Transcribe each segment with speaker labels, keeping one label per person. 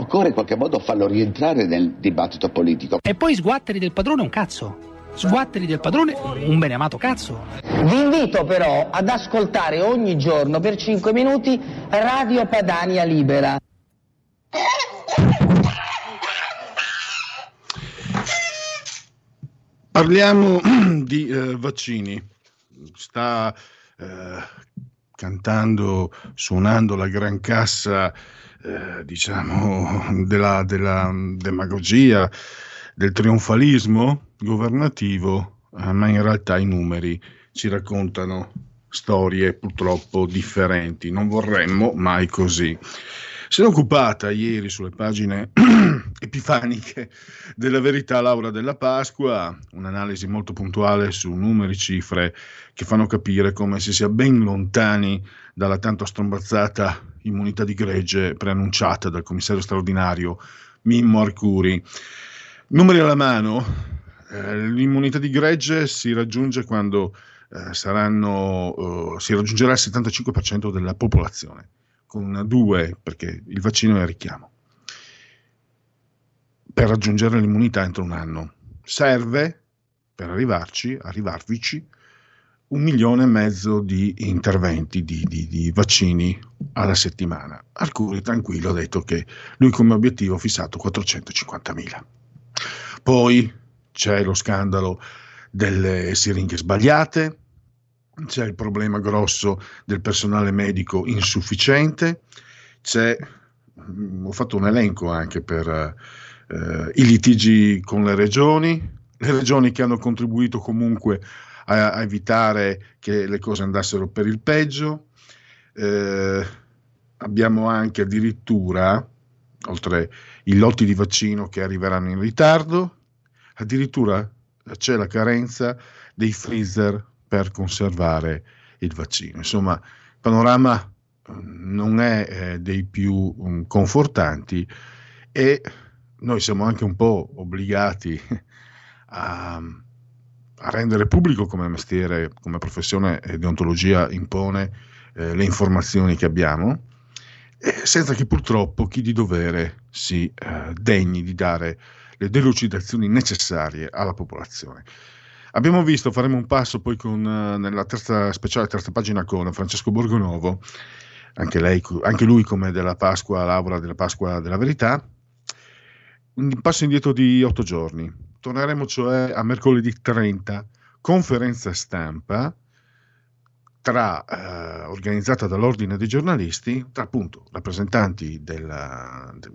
Speaker 1: Occorre in qualche modo farlo rientrare nel dibattito politico.
Speaker 2: E poi sguatteri del padrone un cazzo. Sguatteri del padrone un beneamato cazzo.
Speaker 3: Vi invito però ad ascoltare ogni giorno per 5 minuti Radio Padania Libera.
Speaker 4: Parliamo di eh, vaccini. Sta eh, cantando, suonando la gran cassa, eh, diciamo, della, della, demagogia, del trionfalismo governativo, eh, ma in realtà i numeri ci raccontano storie purtroppo differenti. Non vorremmo mai così. Se n'è occupata ieri sulle pagine epifaniche della verità Laura della Pasqua, un'analisi molto puntuale su numeri, cifre che fanno capire come si sia ben lontani dalla tanto strombazzata immunità di gregge preannunciata dal commissario straordinario Mimmo Arcuri. Numeri alla mano, eh, l'immunità di gregge si raggiunge quando eh, saranno, eh, si raggiungerà il 75% della popolazione con due, perché il vaccino è a richiamo, per raggiungere l'immunità entro un anno. Serve, per arrivarci, arrivarvici, un milione e mezzo di interventi, di, di, di vaccini alla settimana. Arcuri tranquillo ha detto che lui come obiettivo ha fissato 450.000. Poi c'è lo scandalo delle siringhe sbagliate, c'è il problema grosso del personale medico insufficiente, c'è, mm, ho fatto un elenco anche per eh, i litigi con le regioni, le regioni che hanno contribuito comunque a, a evitare che le cose andassero per il peggio, eh, abbiamo anche addirittura, oltre i lotti di vaccino che arriveranno in ritardo, addirittura c'è la carenza dei freezer per conservare il vaccino. Insomma, il panorama mm, non è eh, dei più um, confortanti e noi siamo anche un po' obbligati a, a rendere pubblico come mestiere, come professione e deontologia impone eh, le informazioni che abbiamo, senza che purtroppo chi di dovere si eh, degni di dare le delucidazioni necessarie alla popolazione. Abbiamo visto, faremo un passo poi con, uh, nella terza speciale, terza pagina con Francesco Borgonovo, anche, lei, anche lui come della Pasqua, Laura della Pasqua della Verità, un passo indietro di otto giorni. Torneremo cioè a mercoledì 30, conferenza stampa tra, eh, organizzata dall'Ordine dei giornalisti, tra appunto rappresentanti della, de,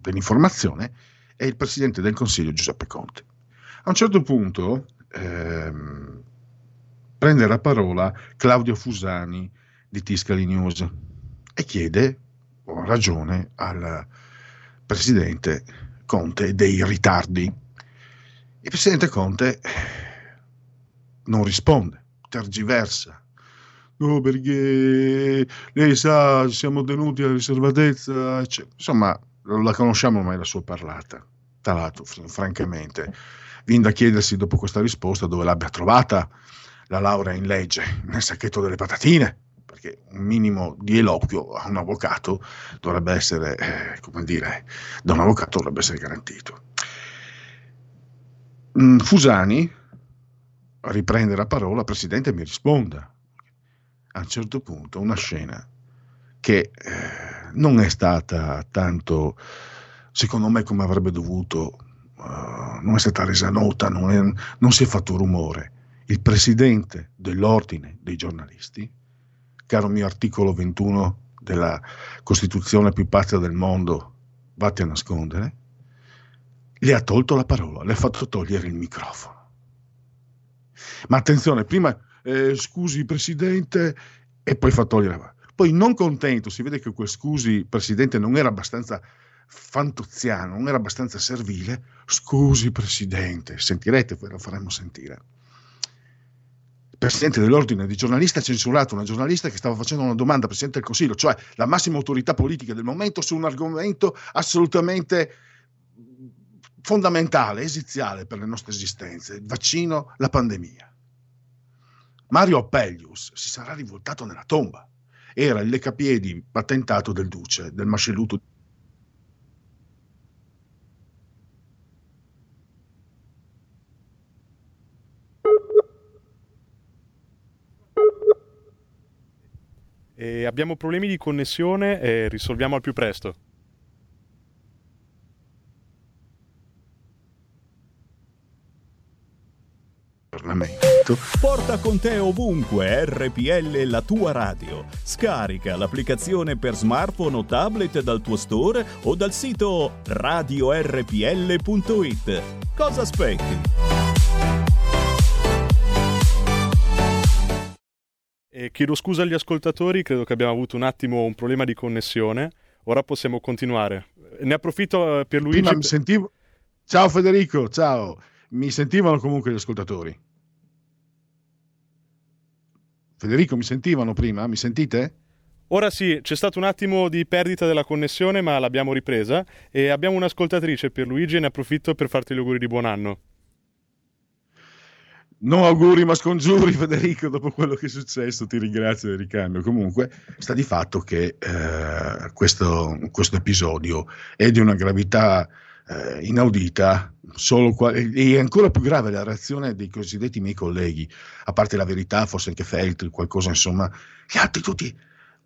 Speaker 4: dell'informazione e il Presidente del Consiglio Giuseppe Conte. A un certo punto ehm, prende la parola Claudio Fusani di Tiscali News e chiede, ragione, al presidente Conte dei ritardi. Il presidente Conte non risponde, tergiversa. No, perché lei sa, siamo tenuti alla riservatezza, eccetera. insomma, la conosciamo ormai la sua parlata, tra l'altro, francamente Viene da chiedersi dopo questa risposta dove l'abbia trovata la laurea in legge, nel sacchetto delle patatine, perché un minimo di eloquio a un avvocato dovrebbe essere, eh, come dire, da un avvocato dovrebbe essere garantito. Mm, Fusani riprende la parola, Presidente mi risponda. a un certo punto una scena che eh, non è stata tanto, secondo me, come avrebbe dovuto, uh, non è stata resa nota, non, è, non si è fatto rumore. Il presidente dell'ordine dei giornalisti, caro mio articolo 21 della Costituzione più pazza del mondo, vatti a nascondere, le ha tolto la parola, le ha fatto togliere il microfono. Ma attenzione, prima eh, scusi Presidente e poi fa togliere. Poi non contento, si vede che quel scusi Presidente non era abbastanza fantoziano, non era abbastanza servile. Scusi Presidente, sentirete, poi lo faremo sentire. Il Presidente dell'ordine di giornalisti ha censurato una giornalista che stava facendo una domanda al Presidente del Consiglio, cioè la massima autorità politica del momento, su un argomento assolutamente fondamentale, esiziale per le nostre esistenze, il vaccino, la pandemia. Mario Appellius si sarà rivoltato nella tomba. Era il leccapiedi patentato del duce, del mascelluto
Speaker 5: E abbiamo problemi di connessione e risolviamo al più presto.
Speaker 4: Aggiornamento.
Speaker 6: Porta con te ovunque RPL la tua radio. Scarica l'applicazione per smartphone o tablet dal tuo store o dal sito radiorpl.it. Cosa aspetti?
Speaker 5: E chiedo scusa agli ascoltatori, credo che abbiamo avuto un attimo un problema di connessione. Ora possiamo continuare. Ne approfitto eh, per Luigi.
Speaker 4: Prima mi sentivo... Ciao Federico, ciao. Mi sentivano comunque gli ascoltatori? Federico, mi sentivano prima? Mi sentite?
Speaker 5: Ora sì, c'è stato un attimo di perdita della connessione, ma l'abbiamo ripresa e abbiamo un'ascoltatrice per Luigi e ne approfitto per farti gli auguri di buon anno.
Speaker 4: Non auguri ma scongiuri Federico dopo quello che è successo, ti ringrazio Ericano. Comunque sta di fatto che eh, questo, questo episodio è di una gravità eh, inaudita, qua- e ancora più grave la reazione dei cosiddetti miei colleghi, a parte la verità, forse anche Feltri, qualcosa insomma, gli altri tutti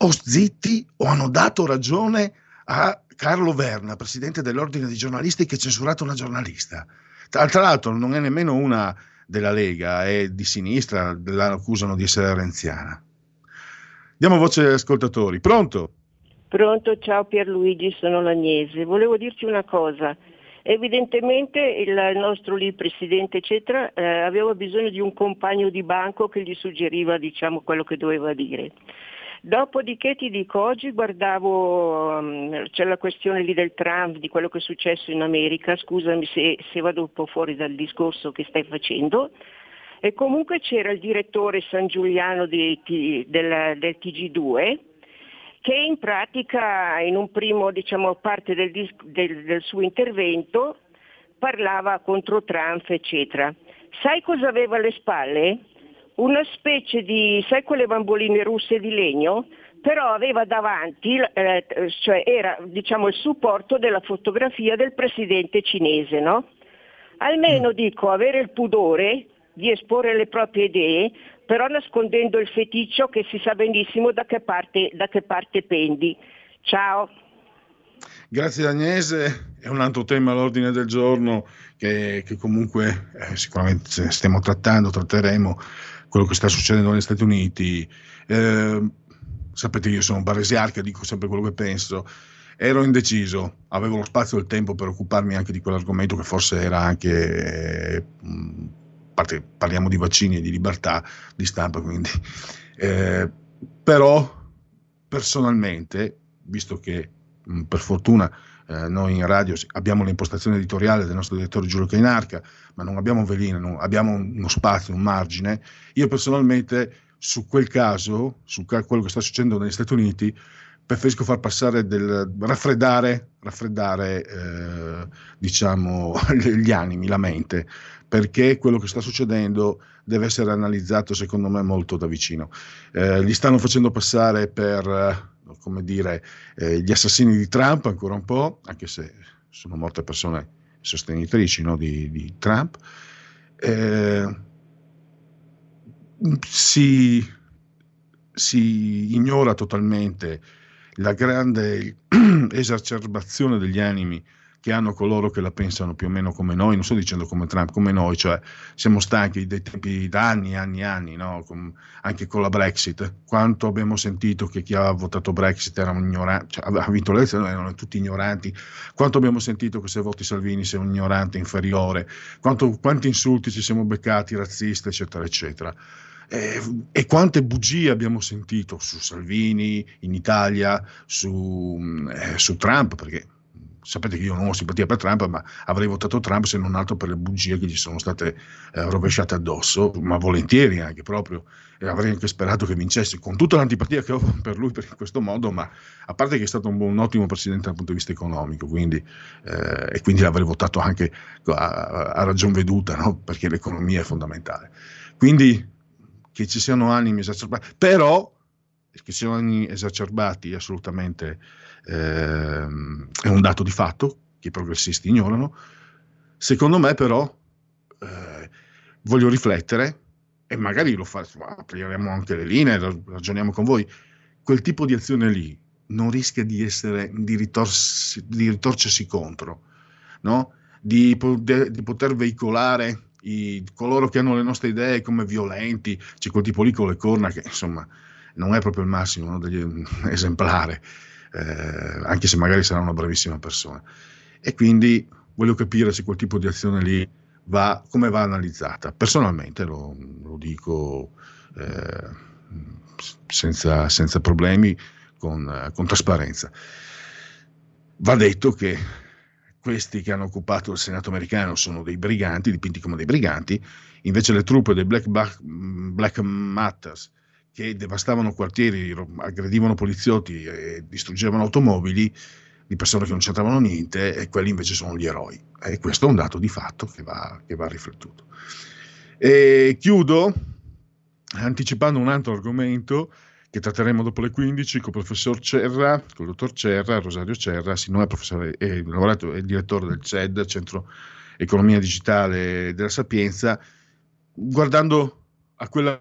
Speaker 4: o zitti o hanno dato ragione a Carlo Verna, presidente dell'ordine dei giornalisti che ha censurato una giornalista. Tra, tra l'altro non è nemmeno una della Lega, è di sinistra, la accusano di essere renziana. Diamo voce agli ascoltatori. Pronto?
Speaker 7: Pronto, ciao Pierluigi, sono l'Agnese. Volevo dirti una cosa. Evidentemente il nostro lì presidente eccetera eh, aveva bisogno di un compagno di banco che gli suggeriva diciamo, quello che doveva dire. Dopodiché ti dico, oggi guardavo, um, c'è la questione lì del Trump, di quello che è successo in America, scusami se, se vado un po' fuori dal discorso che stai facendo, e comunque c'era il direttore San Giuliano di, del, del TG2 che in pratica in un primo diciamo, parte del, del, del suo intervento parlava contro Trump, eccetera. Sai cosa aveva alle spalle? Una specie di, sai quelle bamboline russe di legno? Però aveva davanti, eh, cioè era diciamo, il supporto della fotografia del presidente cinese, no? Almeno dico, avere il pudore di esporre le proprie idee, però nascondendo il feticcio che si sa benissimo da che parte, da che parte pendi. Ciao.
Speaker 4: Grazie Agnese, è un altro tema all'ordine del giorno che, che comunque eh, sicuramente stiamo trattando, tratteremo quello che sta succedendo negli Stati Uniti. Eh, sapete io sono baresiarca, dico sempre quello che penso. Ero indeciso, avevo lo spazio e il tempo per occuparmi anche di quell'argomento che forse era anche eh, parte parliamo di vaccini e di libertà di stampa, quindi. Eh, però personalmente, visto che mh, per fortuna eh, noi in radio abbiamo l'impostazione editoriale del nostro direttore Giulio Cainarca, ma non abbiamo velina, non, abbiamo uno spazio, un margine, io personalmente su quel caso, su quello che sta succedendo negli Stati Uniti, preferisco far passare del raffreddare, raffreddare eh, diciamo gli animi, la mente, perché quello che sta succedendo deve essere analizzato secondo me molto da vicino. Eh, li stanno facendo passare per, eh, come dire, eh, gli assassini di Trump ancora un po', anche se sono molte persone sostenitrici no, di, di, Trump. Eh, si, si ignora totalmente la grande esacerbazione degli animi che hanno coloro che la pensano più o meno come noi, non sto dicendo come Trump, come noi, cioè siamo stanchi dei tempi da anni, anni, anni, no? con, anche con la Brexit. Quanto abbiamo sentito che chi ha votato Brexit era un ignorante, cioè, ha vinto le elezioni, erano tutti ignoranti. Quanto abbiamo sentito che se voti Salvini sei un ignorante inferiore. Quanto, quanti insulti ci siamo beccati, razzisti, eccetera, eccetera. Eh, e quante bugie abbiamo sentito su Salvini in Italia, su, eh, su Trump, perché sapete che io non ho simpatia per Trump, ma avrei votato Trump se non altro per le bugie che gli sono state eh, rovesciate addosso, ma volentieri anche proprio, e avrei anche sperato che vincesse, con tutta l'antipatia che ho per lui per questo modo, ma a parte che è stato un, un ottimo presidente dal punto di vista economico, quindi, eh, e quindi l'avrei votato anche a, a ragion veduta, no? perché l'economia è fondamentale. Quindi che ci siano animi esacerbati, però che siano animi esacerbati assolutamente eh, è un dato di fatto che i progressisti ignorano. Secondo me però eh, voglio riflettere e magari lo fa, apriremo anche le linee, ragioniamo con voi, quel tipo di azione lì non rischia di essere di, ritorsi, di ritorcersi contro, no? di, poter, di poter veicolare i, coloro che hanno le nostre idee come violenti, c'è quel tipo lì con le corna che insomma non è proprio il massimo no? degli, esemplare eh, anche se magari sarà una bravissima persona. E quindi voglio capire se quel tipo di azione lì va, come va analizzata. Personalmente lo, lo dico eh, senza, senza, problemi, con, con trasparenza. Va detto che questi che hanno occupato il Senato americano sono dei briganti, dipinti come dei briganti, invece le truppe dei Black, Black Matters che devastavano quartieri, aggredivano poliziotti e distruggevano automobili di persone che non c'entravano niente e quelli invece sono gli eroi. E questo è un dato di fatto che va, che va riflettuto. E chiudo anticipando un altro argomento che tratteremo dopo le 15 con il professor Cerra, con il dottor Cerra, Rosario Cerra, non è professore, è, lavorato, è direttore del CED, Centro Economia Digitale della Sapienza, guardando a quella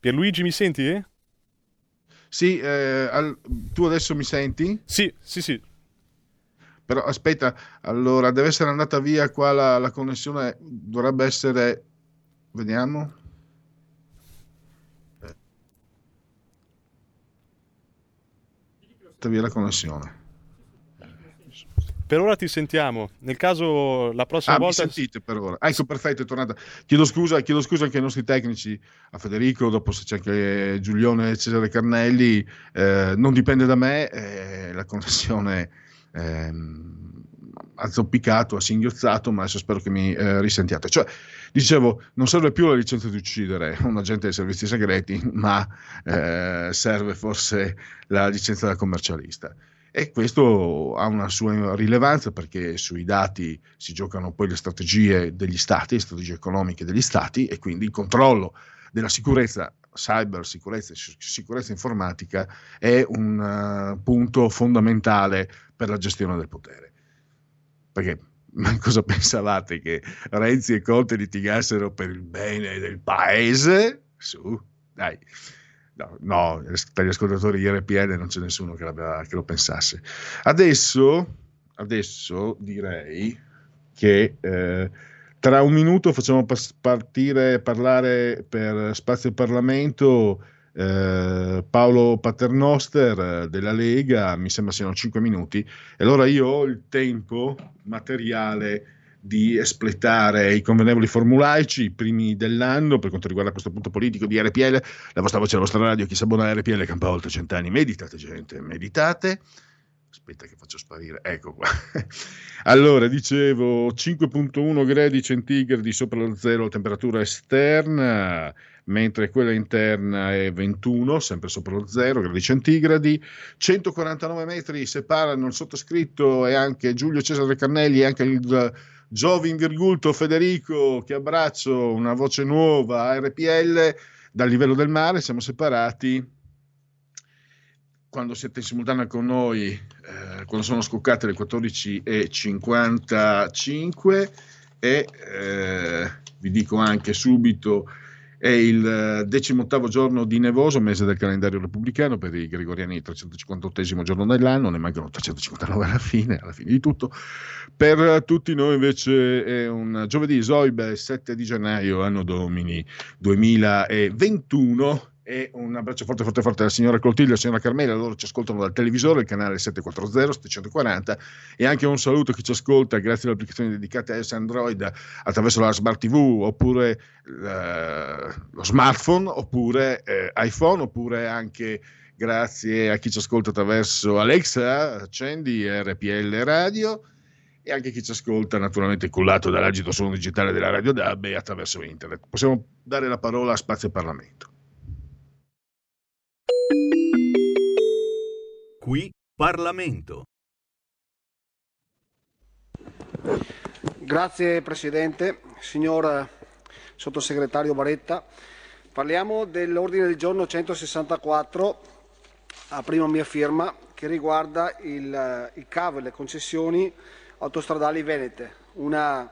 Speaker 5: Pierluigi, mi senti? Eh?
Speaker 4: Sì, eh, al... tu adesso mi senti?
Speaker 5: Sì, sì, sì.
Speaker 4: Però aspetta, allora deve essere andata via qua la, la connessione, dovrebbe essere... Vediamo. via la connessione.
Speaker 5: Per ora ti sentiamo. Nel caso la prossima
Speaker 4: ah,
Speaker 5: volta.
Speaker 4: Mi sentite per ora. ecco, perfetto, è tornata. Chiedo scusa, chiedo scusa anche ai nostri tecnici, a Federico, dopo se c'è anche Giulione e Cesare Carnelli. Eh, non dipende da me, eh, la connessione eh, ha zoppicato, ha singhiozzato, ma adesso spero che mi eh, risentiate. Cioè, dicevo, non serve più la licenza di uccidere un agente dei servizi segreti, ma eh, serve forse la licenza da commercialista. E questo ha una sua rilevanza perché sui dati si giocano poi le strategie degli stati, le strategie economiche degli stati e quindi il controllo della sicurezza, cyber sicurezza, sicurezza informatica è un uh, punto fondamentale per la gestione del potere. Perché ma cosa pensavate che Renzi e Conte litigassero per il bene del paese? Su, dai. No, no, tra gli ascoltatori di RPL non c'è nessuno che, che lo pensasse. Adesso, adesso direi che eh, tra un minuto facciamo pas- partire, parlare per Spazio Parlamento eh, Paolo Paternoster eh, della Lega, mi sembra siano 5 minuti, e allora io ho il tempo materiale di espletare i convenevoli formulaici, i primi dell'anno, per quanto riguarda questo punto politico di RPL, la vostra voce, la vostra radio, chi si abbona a RPL campa oltre cent'anni, meditate gente, meditate. Aspetta che faccio sparire, ecco qua. allora, dicevo 5.1 gradi centigradi sopra lo zero temperatura esterna, mentre quella interna è 21, sempre sopra lo zero gradi centigradi. 149 metri separano il sottoscritto e anche Giulio Cesare Cannelli e anche il Giovin Virgulto Federico, che abbraccio, una voce nuova, RPL, dal livello del mare, siamo separati. Quando siete in simultanea con noi, eh, quando sono scoccate le 14.55 e eh, vi dico anche subito è il decimottavo giorno di nevoso, mese del calendario repubblicano, per i gregoriani il 358 giorno dell'anno, ne mancano 359 alla fine, alla fine di tutto. Per tutti noi invece è un giovedì Zoibe 7 di gennaio, anno domini 2021 e un abbraccio forte forte forte alla signora Clotilde alla signora Carmela, loro ci ascoltano dal televisore, il canale 740 740 e anche un saluto a chi ci ascolta grazie alle applicazioni dedicate a Android attraverso la Smart TV oppure eh, lo smartphone oppure eh, iPhone oppure anche grazie a chi ci ascolta attraverso Alexa, accendi RPL Radio e anche chi ci ascolta naturalmente cullato dall'agito suono digitale della Radio DAB e attraverso internet. Possiamo dare la parola a Spazio Parlamento.
Speaker 6: Qui Parlamento.
Speaker 8: Grazie Presidente, signor Sottosegretario Baretta. Parliamo dell'ordine del giorno 164 a prima mia firma che riguarda il, il CAV, le concessioni autostradali venete, una,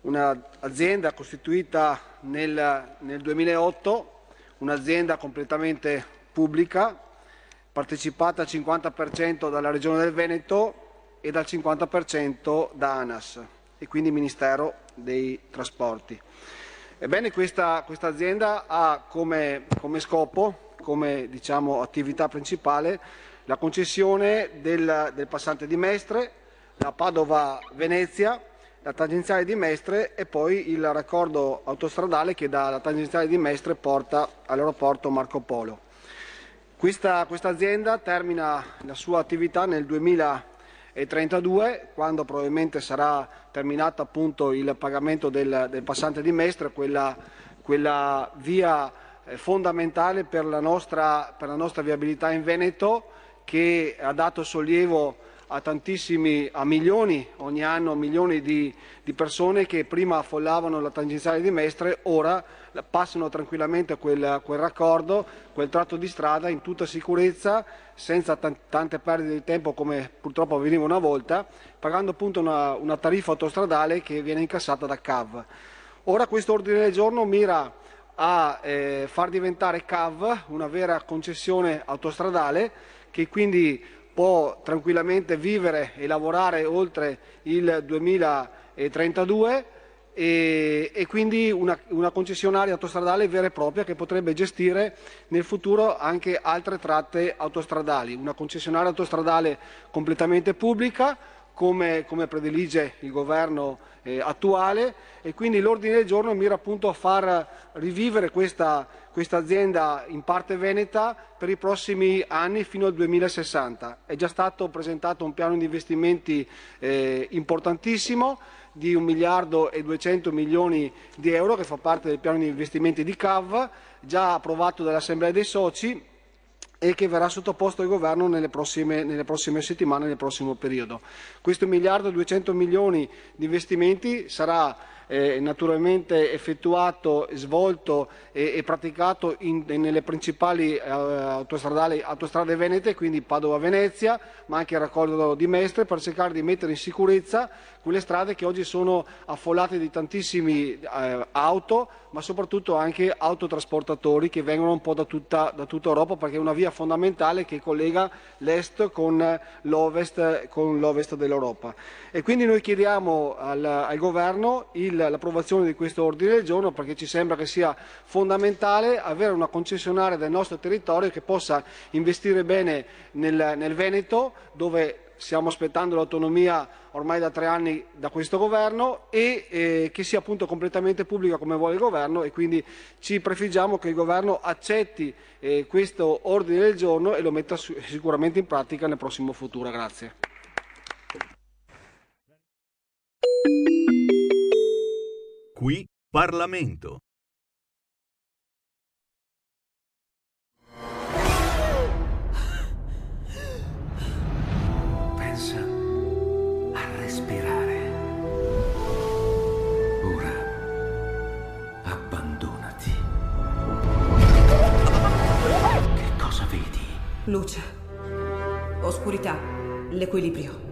Speaker 8: un'azienda costituita nel, nel 2008, un'azienda completamente pubblica partecipata al 50% dalla Regione del Veneto e dal 50% da ANAS e quindi Ministero dei Trasporti. Ebbene, questa, questa azienda ha come, come scopo, come diciamo, attività principale, la concessione del, del passante di Mestre, la Padova-Venezia, la tangenziale di Mestre e poi il raccordo autostradale che dalla tangenziale di Mestre porta all'aeroporto Marco Polo. Questa, questa azienda termina la sua attività nel 2032, quando probabilmente sarà terminato appunto il pagamento del, del passante di Mestre, quella, quella via eh, fondamentale per la, nostra, per la nostra viabilità in Veneto che ha dato sollievo a tantissimi, a milioni, ogni anno milioni di, di persone che prima affollavano la tangenziale di Mestre, ora passano tranquillamente quel, quel raccordo, quel tratto di strada in tutta sicurezza, senza tante perdite di tempo come purtroppo avveniva una volta, pagando appunto una, una tariffa autostradale che viene incassata da CAV. Ora questo ordine del giorno mira a eh, far diventare CAV una vera concessione autostradale che quindi può tranquillamente vivere e lavorare oltre il 2032 e, e quindi una, una, concessionaria autostradale vera e propria che potrebbe gestire nel futuro anche altre tratte autostradali, una concessionaria autostradale completamente pubblica come, come predilige il governo eh, attuale. E quindi l'ordine del giorno mira appunto a far rivivere questa, questa azienda in parte veneta per i prossimi anni fino al 2060. È già stato presentato un piano di investimenti eh, importantissimo di 1 miliardo e 200 milioni di euro che fa parte del piano di investimenti di CAV, già approvato dall'Assemblea dei Soci e che verrà sottoposto al governo nelle prossime, nelle prossime settimane, nel prossimo periodo. Questo miliardo e 200 milioni di investimenti sarà eh, naturalmente effettuato, svolto e, e praticato in, nelle principali eh, autostrade venete, quindi Padova-Venezia, ma anche il raccordo di Mestre, per cercare di mettere in sicurezza quelle strade che oggi sono affollate di tantissimi eh, auto, ma soprattutto anche autotrasportatori che vengono un po' da tutta, da tutta Europa perché è una via fondamentale che collega l'est con l'ovest, dell'Europa. E quindi noi chiediamo al, al governo il l'approvazione di questo ordine del giorno perché ci sembra che sia fondamentale avere una concessionaria del nostro territorio che possa investire bene nel, nel Veneto dove stiamo aspettando l'autonomia ormai da tre anni da questo governo e eh, che sia appunto completamente pubblica come vuole il governo e quindi ci prefiggiamo che il governo accetti eh, questo ordine del giorno e lo metta su- sicuramente in pratica nel prossimo futuro. Grazie.
Speaker 9: Qui Parlamento.
Speaker 10: Pensa a respirare. Ora abbandonati. Che cosa vedi?
Speaker 11: Luce. Oscurità. L'equilibrio.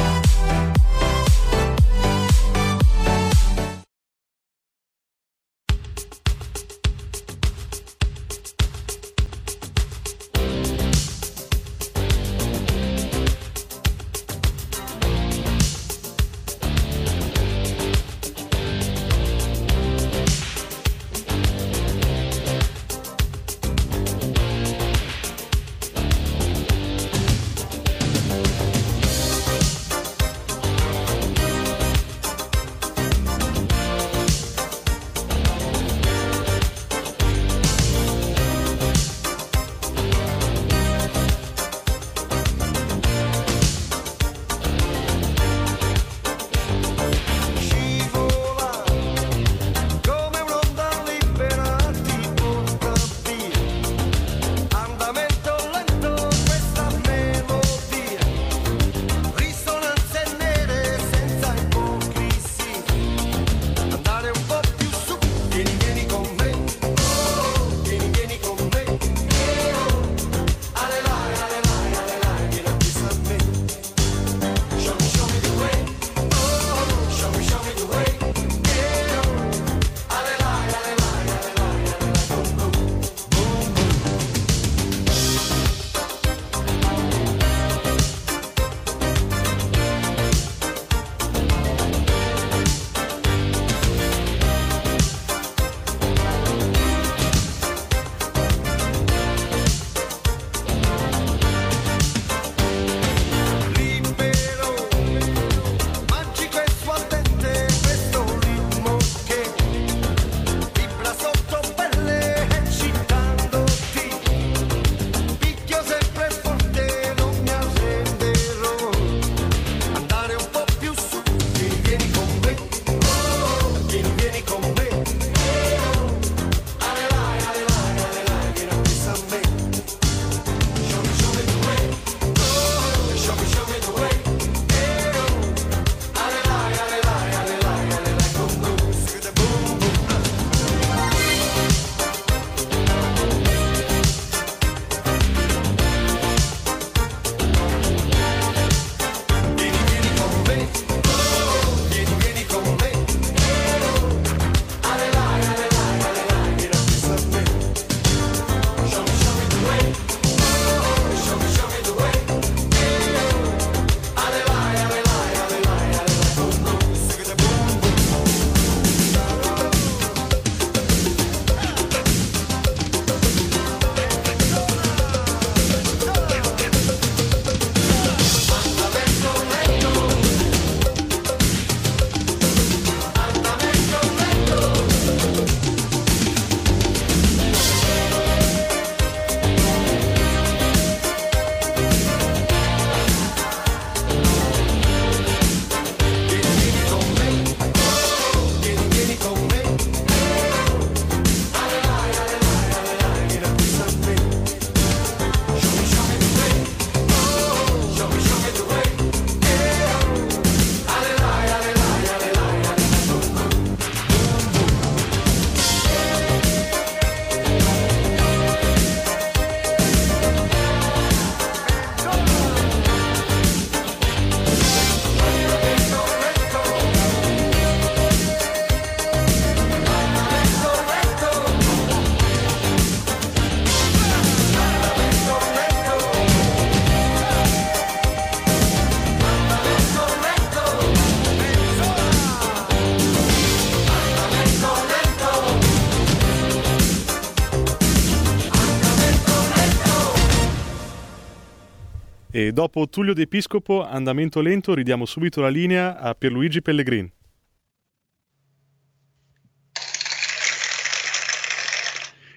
Speaker 5: E dopo Tullio D'Episcopo, andamento lento, ridiamo subito la linea a Pierluigi Pellegrin.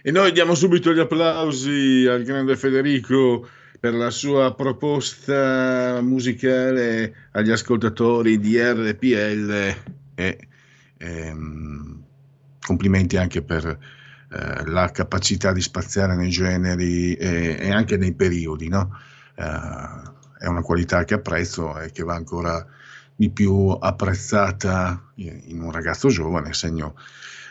Speaker 4: E noi diamo subito gli applausi al grande Federico per la sua proposta musicale agli ascoltatori di RPL e ehm, complimenti anche per eh, la capacità di spaziare nei generi e, e anche nei periodi. No? Eh, è una qualità che apprezzo e che va ancora di più apprezzata in un ragazzo giovane, segno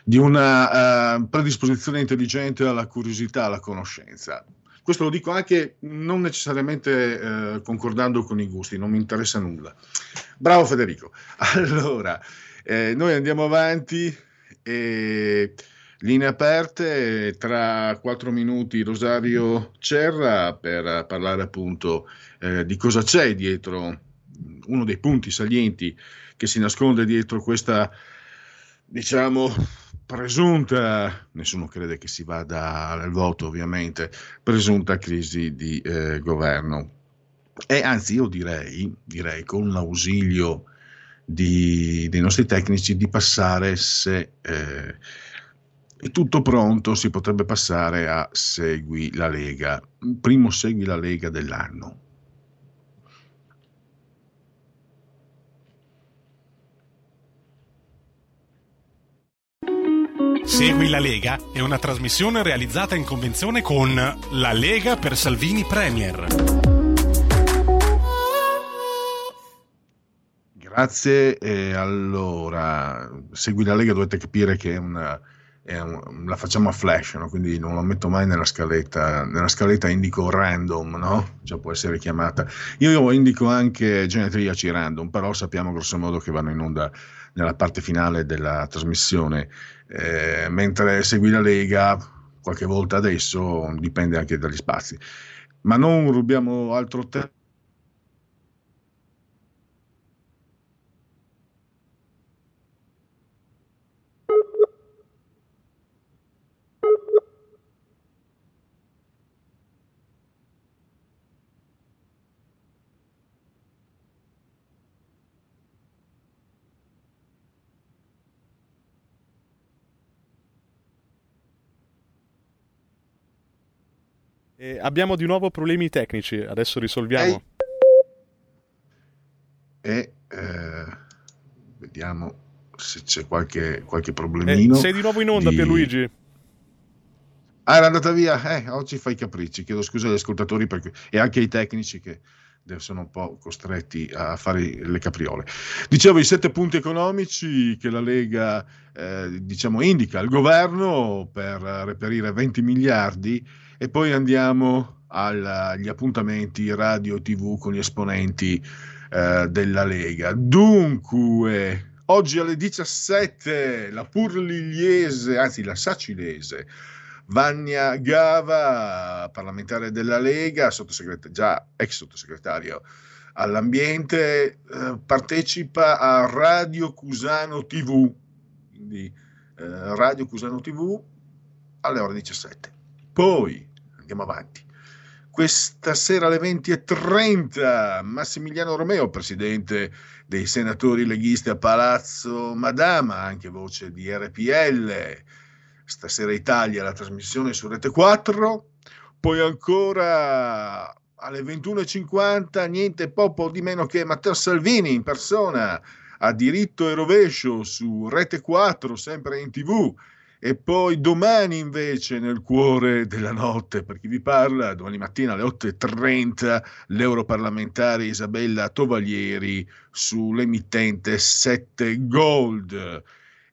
Speaker 4: di una uh, predisposizione intelligente alla curiosità, alla conoscenza. Questo lo dico anche non necessariamente uh, concordando con i gusti, non mi interessa nulla. Bravo Federico. Allora, eh, noi andiamo avanti e linee aperte tra quattro minuti Rosario Cerra per parlare appunto eh, di cosa c'è dietro uno dei punti salienti che si nasconde dietro questa diciamo presunta, nessuno crede che si vada al voto ovviamente, presunta crisi di eh, governo. E anzi io direi, direi con l'ausilio di, dei nostri tecnici di passare se eh, è tutto pronto si potrebbe passare a Segui la Lega, primo Segui la Lega dell'anno.
Speaker 12: Segui la Lega è una trasmissione realizzata in convenzione con La Lega per Salvini Premier.
Speaker 4: Grazie. E allora, segui la Lega, dovete capire che è una, un, la facciamo a flash, no? quindi non la metto mai nella scaletta. Nella scaletta indico random, no? Cioè può essere chiamata. Io, indico anche genetriaci random, però sappiamo grosso modo che vanno in onda nella parte finale della trasmissione eh, mentre segui la Lega qualche volta adesso dipende anche dagli spazi. Ma non rubiamo altro tempo
Speaker 5: abbiamo di nuovo problemi tecnici, adesso risolviamo.
Speaker 4: E eh, vediamo se c'è qualche, qualche problemino.
Speaker 5: Eh, sei di nuovo in onda,
Speaker 4: di...
Speaker 5: Pierluigi?
Speaker 4: Ah, era andata via? Eh, oggi fai capricci. Chiedo scusa agli ascoltatori perché... e anche ai tecnici che sono un po' costretti a fare le capriole. Dicevo i sette punti economici che la Lega eh, diciamo, indica al governo per reperire 20 miliardi e poi andiamo agli appuntamenti radio TV con gli esponenti eh, della Lega. Dunque, oggi alle 17 la Purligliese, anzi la Sacilese, Vania Gava, parlamentare della Lega, già ex sottosegretario all'ambiente, eh, partecipa a Radio Cusano TV, quindi eh, Radio Cusano TV alle ore 17. Poi andiamo avanti. Questa sera alle 20.30 Massimiliano Romeo, presidente dei senatori leghisti a Palazzo Madama, anche voce di RPL. Stasera Italia, la trasmissione su Rete 4. Poi ancora alle 21.50 niente poco di meno che Matteo Salvini in persona a diritto e rovescio su Rete 4, sempre in tv e poi domani invece nel cuore della notte, per chi vi parla, domani mattina alle 8.30 l'europarlamentare Isabella Tovaglieri sull'emittente 7 Gold.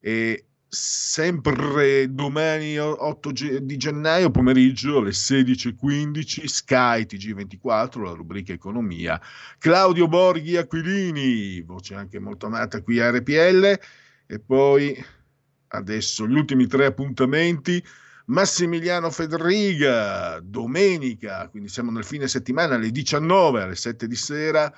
Speaker 4: E sempre domani 8 di gennaio pomeriggio alle 16.15 Sky TG24, la rubrica economia, Claudio Borghi Aquilini, voce anche molto amata qui a RPL, e poi adesso gli ultimi tre appuntamenti. Massimiliano Federiga, domenica, quindi siamo nel fine settimana alle 19, alle 7 di sera,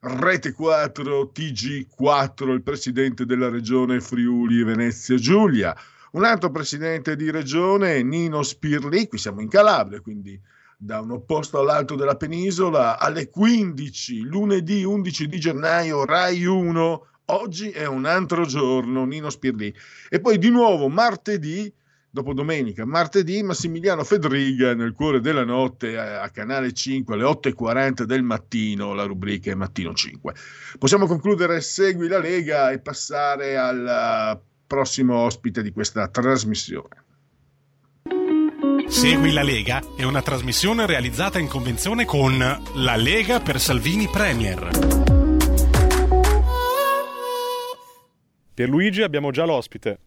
Speaker 4: Rete 4, TG4, il presidente della regione Friuli Venezia Giulia. Un altro presidente di regione, Nino Spirli, qui siamo in Calabria, quindi da un opposto all'altro della penisola alle 15, lunedì 11 di gennaio, Rai 1. Oggi è un altro giorno, Nino Spirlì. E poi di nuovo martedì, dopo domenica, martedì Massimiliano Fedriga nel cuore della notte a, a Canale 5 alle 8.40 del mattino, la rubrica è Mattino 5. Possiamo concludere Segui la Lega e passare al prossimo ospite di questa trasmissione.
Speaker 12: Segui la Lega è una trasmissione realizzata in convenzione con La Lega per Salvini Premier.
Speaker 5: Pierluigi abbiamo già l'ospite.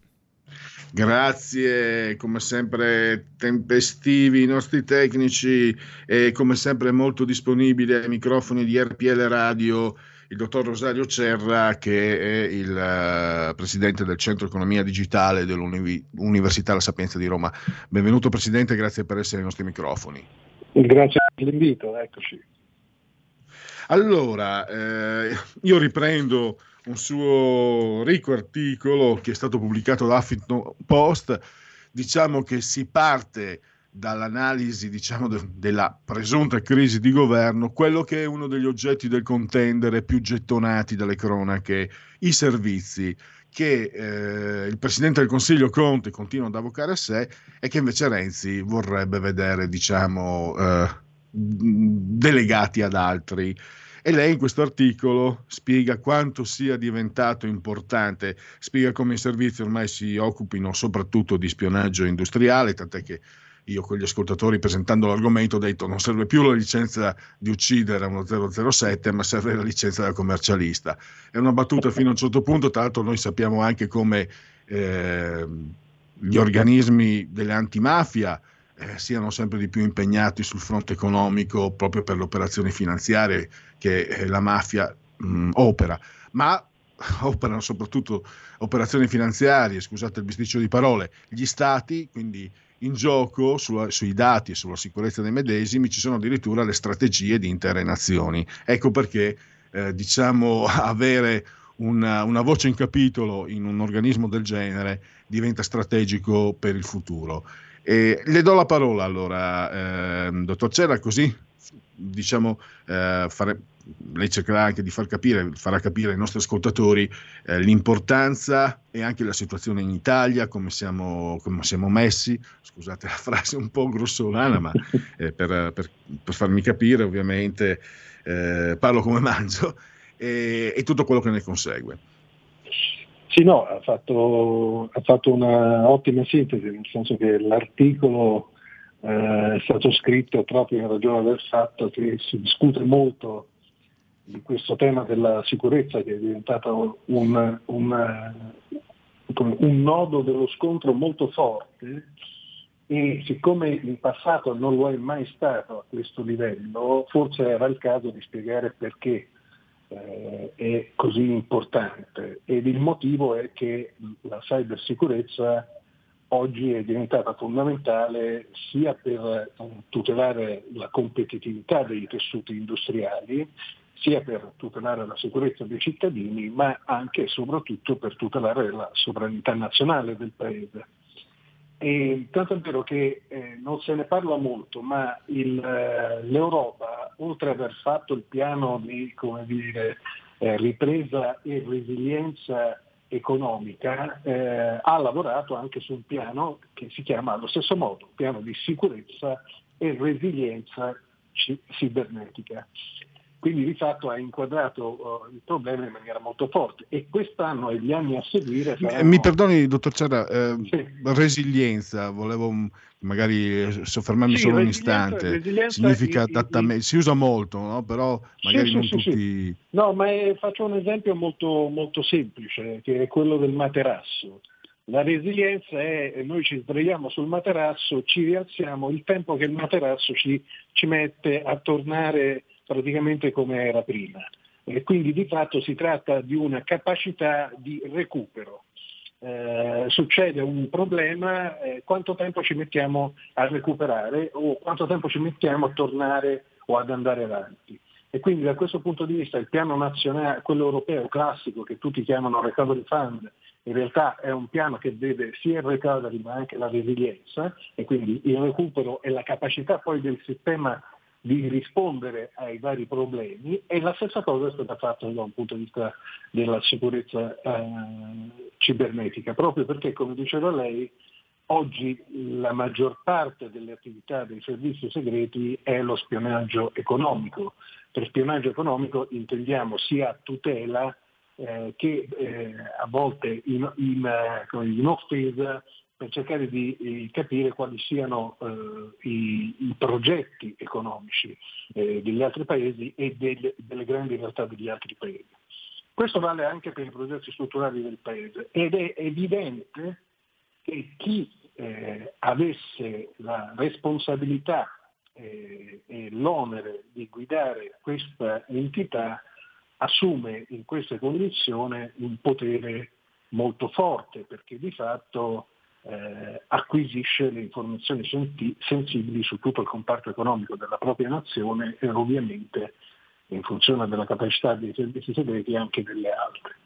Speaker 4: Grazie, come sempre tempestivi i nostri tecnici e come sempre molto disponibili ai microfoni di RPL Radio il dottor Rosario Cerra che è il uh, presidente del Centro Economia Digitale dell'Università La Sapienza di Roma. Benvenuto Presidente, grazie per essere ai nostri microfoni.
Speaker 13: Grazie per l'invito, eccoci.
Speaker 4: Allora, eh, io riprendo un suo ricco articolo che è stato pubblicato da Huffington Post, diciamo che si parte dall'analisi diciamo, de- della presunta crisi di governo, quello che è uno degli oggetti del contendere più gettonati dalle cronache, i servizi che eh, il Presidente del Consiglio Conte continua ad avvocare a sé e che invece Renzi vorrebbe vedere diciamo, eh, delegati ad altri. E lei in questo articolo spiega quanto sia diventato importante, spiega come i servizi ormai si occupino soprattutto di spionaggio industriale, tant'è che io con gli ascoltatori presentando l'argomento ho detto non serve più la licenza di uccidere uno 007 ma serve la licenza da commercialista. È una battuta fino a un certo punto, tra l'altro noi sappiamo anche come eh, gli organismi delle antimafia eh, siano sempre di più impegnati sul fronte economico proprio per le operazioni finanziarie che eh, la mafia mh, opera, ma operano soprattutto operazioni finanziarie, scusate il bisticcio di parole, gli stati, quindi in gioco sulla, sui dati e sulla sicurezza dei medesimi ci sono addirittura le strategie di intere nazioni. Ecco perché eh, diciamo avere una, una, voce in capitolo in un organismo del genere diventa strategico per il futuro. E le do la parola allora, eh, dottor Cera, così diciamo, eh, fare, lei cercherà anche di far capire, farà capire ai nostri ascoltatori eh, l'importanza e anche la situazione in Italia, come siamo, come siamo messi, scusate la frase un po' grossolana, ma eh, per, per, per, farmi capire ovviamente eh, parlo come mangio, e, e tutto quello che ne consegue.
Speaker 13: Sì, no, ha fatto, ha fatto una ottima sintesi, nel senso che l'articolo eh, è stato scritto proprio in ragione del fatto che si discute molto di questo tema della sicurezza che è diventato un, un, un nodo dello scontro molto forte e siccome in passato non lo è mai stato a questo livello, forse era il caso di spiegare perché eh, è così importante. Ed il motivo è che la cybersicurezza oggi è diventata fondamentale sia per tutelare la competitività dei tessuti industriali, sia per tutelare la sicurezza dei cittadini, ma anche e soprattutto per tutelare la sovranità nazionale del Paese. E tanto è vero che eh, non se ne parla molto, ma il, eh, l'Europa, oltre ad aver fatto il piano di dire, eh, ripresa e resilienza economica, eh, ha lavorato anche su un piano che si chiama allo stesso modo, piano di sicurezza e resilienza cibernetica. Quindi di fatto ha inquadrato uh, il problema in maniera molto forte e quest'anno e gli anni a seguire... Saranno...
Speaker 4: Mi perdoni, dottor Cerra, eh, sì. resilienza, volevo magari eh, soffermarmi sì, solo un istante, significa adattamento, si usa molto, no? però magari sì, non tutti...
Speaker 13: No, ma è, faccio un esempio molto, molto semplice, che è quello del materasso. La resilienza è noi ci sdraiamo sul materasso, ci rialziamo, il tempo che il materasso ci, ci mette a tornare praticamente come era prima. E quindi di fatto si tratta di una capacità di recupero. Eh, succede un problema, eh, quanto tempo ci mettiamo a recuperare o quanto tempo ci mettiamo a tornare o ad andare avanti. E quindi da questo punto di vista il piano nazionale, quello europeo classico che tutti chiamano recovery fund, in realtà è un piano che vede sia il recovery ma anche la resilienza e quindi il recupero e la capacità poi del sistema di rispondere ai vari problemi e la stessa cosa è stata fatta da un punto di vista della sicurezza eh, cibernetica, proprio perché come diceva lei oggi la maggior parte delle attività dei servizi segreti è lo spionaggio economico. Per spionaggio economico intendiamo sia tutela eh, che eh, a volte in, in, eh, in offesa per cercare di, di capire quali siano eh, i, i, progetti economici eh, degli altri paesi e delle, delle grandi realtà degli altri paesi. Questo vale anche per i progetti strutturali del paese ed è evidente che chi eh, avesse la responsabilità eh, e l'onere di guidare questa entità assume in queste condizioni un potere molto forte perché di fatto eh, acquisisce le informazioni senti- sensibili su tutto il comparto economico della propria nazione e ovviamente in funzione della capacità dei servizi segreti anche delle altre.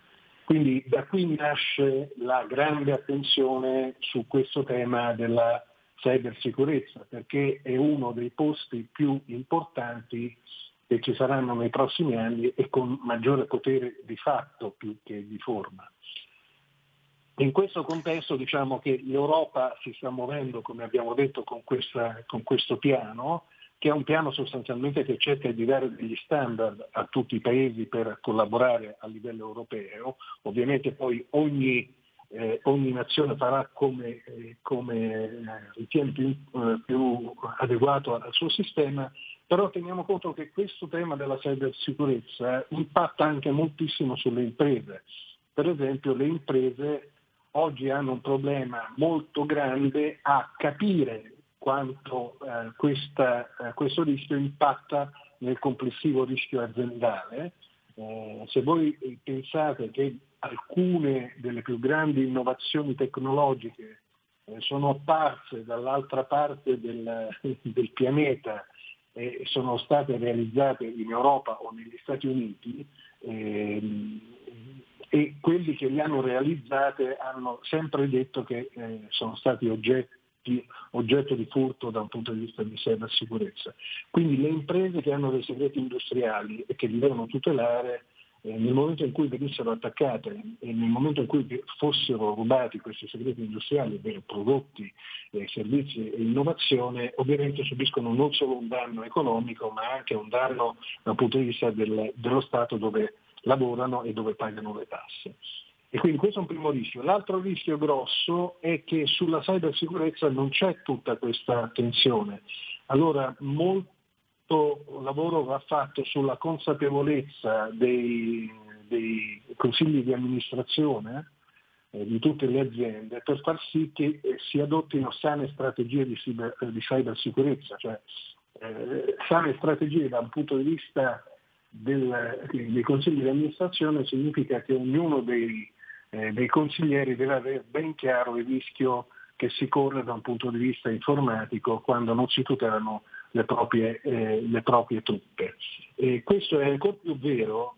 Speaker 13: Quindi da qui nasce la grande attenzione su questo tema della cybersicurezza, perché è uno dei posti più importanti che ci saranno nei prossimi anni e con maggiore potere di fatto più che di forma. In questo contesto diciamo che l'Europa si sta muovendo, come abbiamo detto, con, questa, con, questo piano, che è un piano sostanzialmente che cerca di dare degli standard a tutti i paesi per collaborare a livello europeo. Ovviamente poi ogni, eh, ogni nazione farà come, eh, come eh, ritiene più, eh, più adeguato al suo sistema, però teniamo conto che questo tema della cybersicurezza impatta anche moltissimo sulle imprese. Per esempio le imprese oggi hanno un problema molto grande a capire quanto eh, questa, eh, questo rischio impatta nel complessivo rischio aziendale. Eh, se voi pensate che alcune delle più grandi innovazioni tecnologiche eh, sono apparse dall'altra parte del, del pianeta eh, sono state realizzate in Europa o negli Stati Uniti ehm, e quelli che le hanno realizzate hanno sempre detto che eh, sono stati oggetti, oggetto di furto da un punto di vista di cybersicurezza. Quindi le imprese che hanno dei segreti industriali e che li devono tutelare eh, nel momento in cui venissero attaccate e nel momento in cui fossero rubati questi segreti industriali, ovvero prodotti, eh, servizi e innovazione, ovviamente subiscono non solo un danno economico ma anche un danno dal punto di vista del, dello Stato dove lavorano e dove pagano le tasse. E quindi questo è un primo rischio. L'altro rischio grosso è che sulla cybersicurezza non c'è tutta questa attenzione. Allora molto lavoro va fatto sulla consapevolezza dei, dei consigli di amministrazione eh, di tutte le aziende per far sì che eh, si adottino sane strategie di, cyber, di cybersicurezza, cioè eh, sane strategie da un punto di vista del, dei consigli di amministrazione significa che ognuno dei, eh, dei consiglieri deve avere ben chiaro il rischio che si corre da un punto di vista informatico quando non si tutelano le proprie, eh, le proprie truppe. E questo è ancora più vero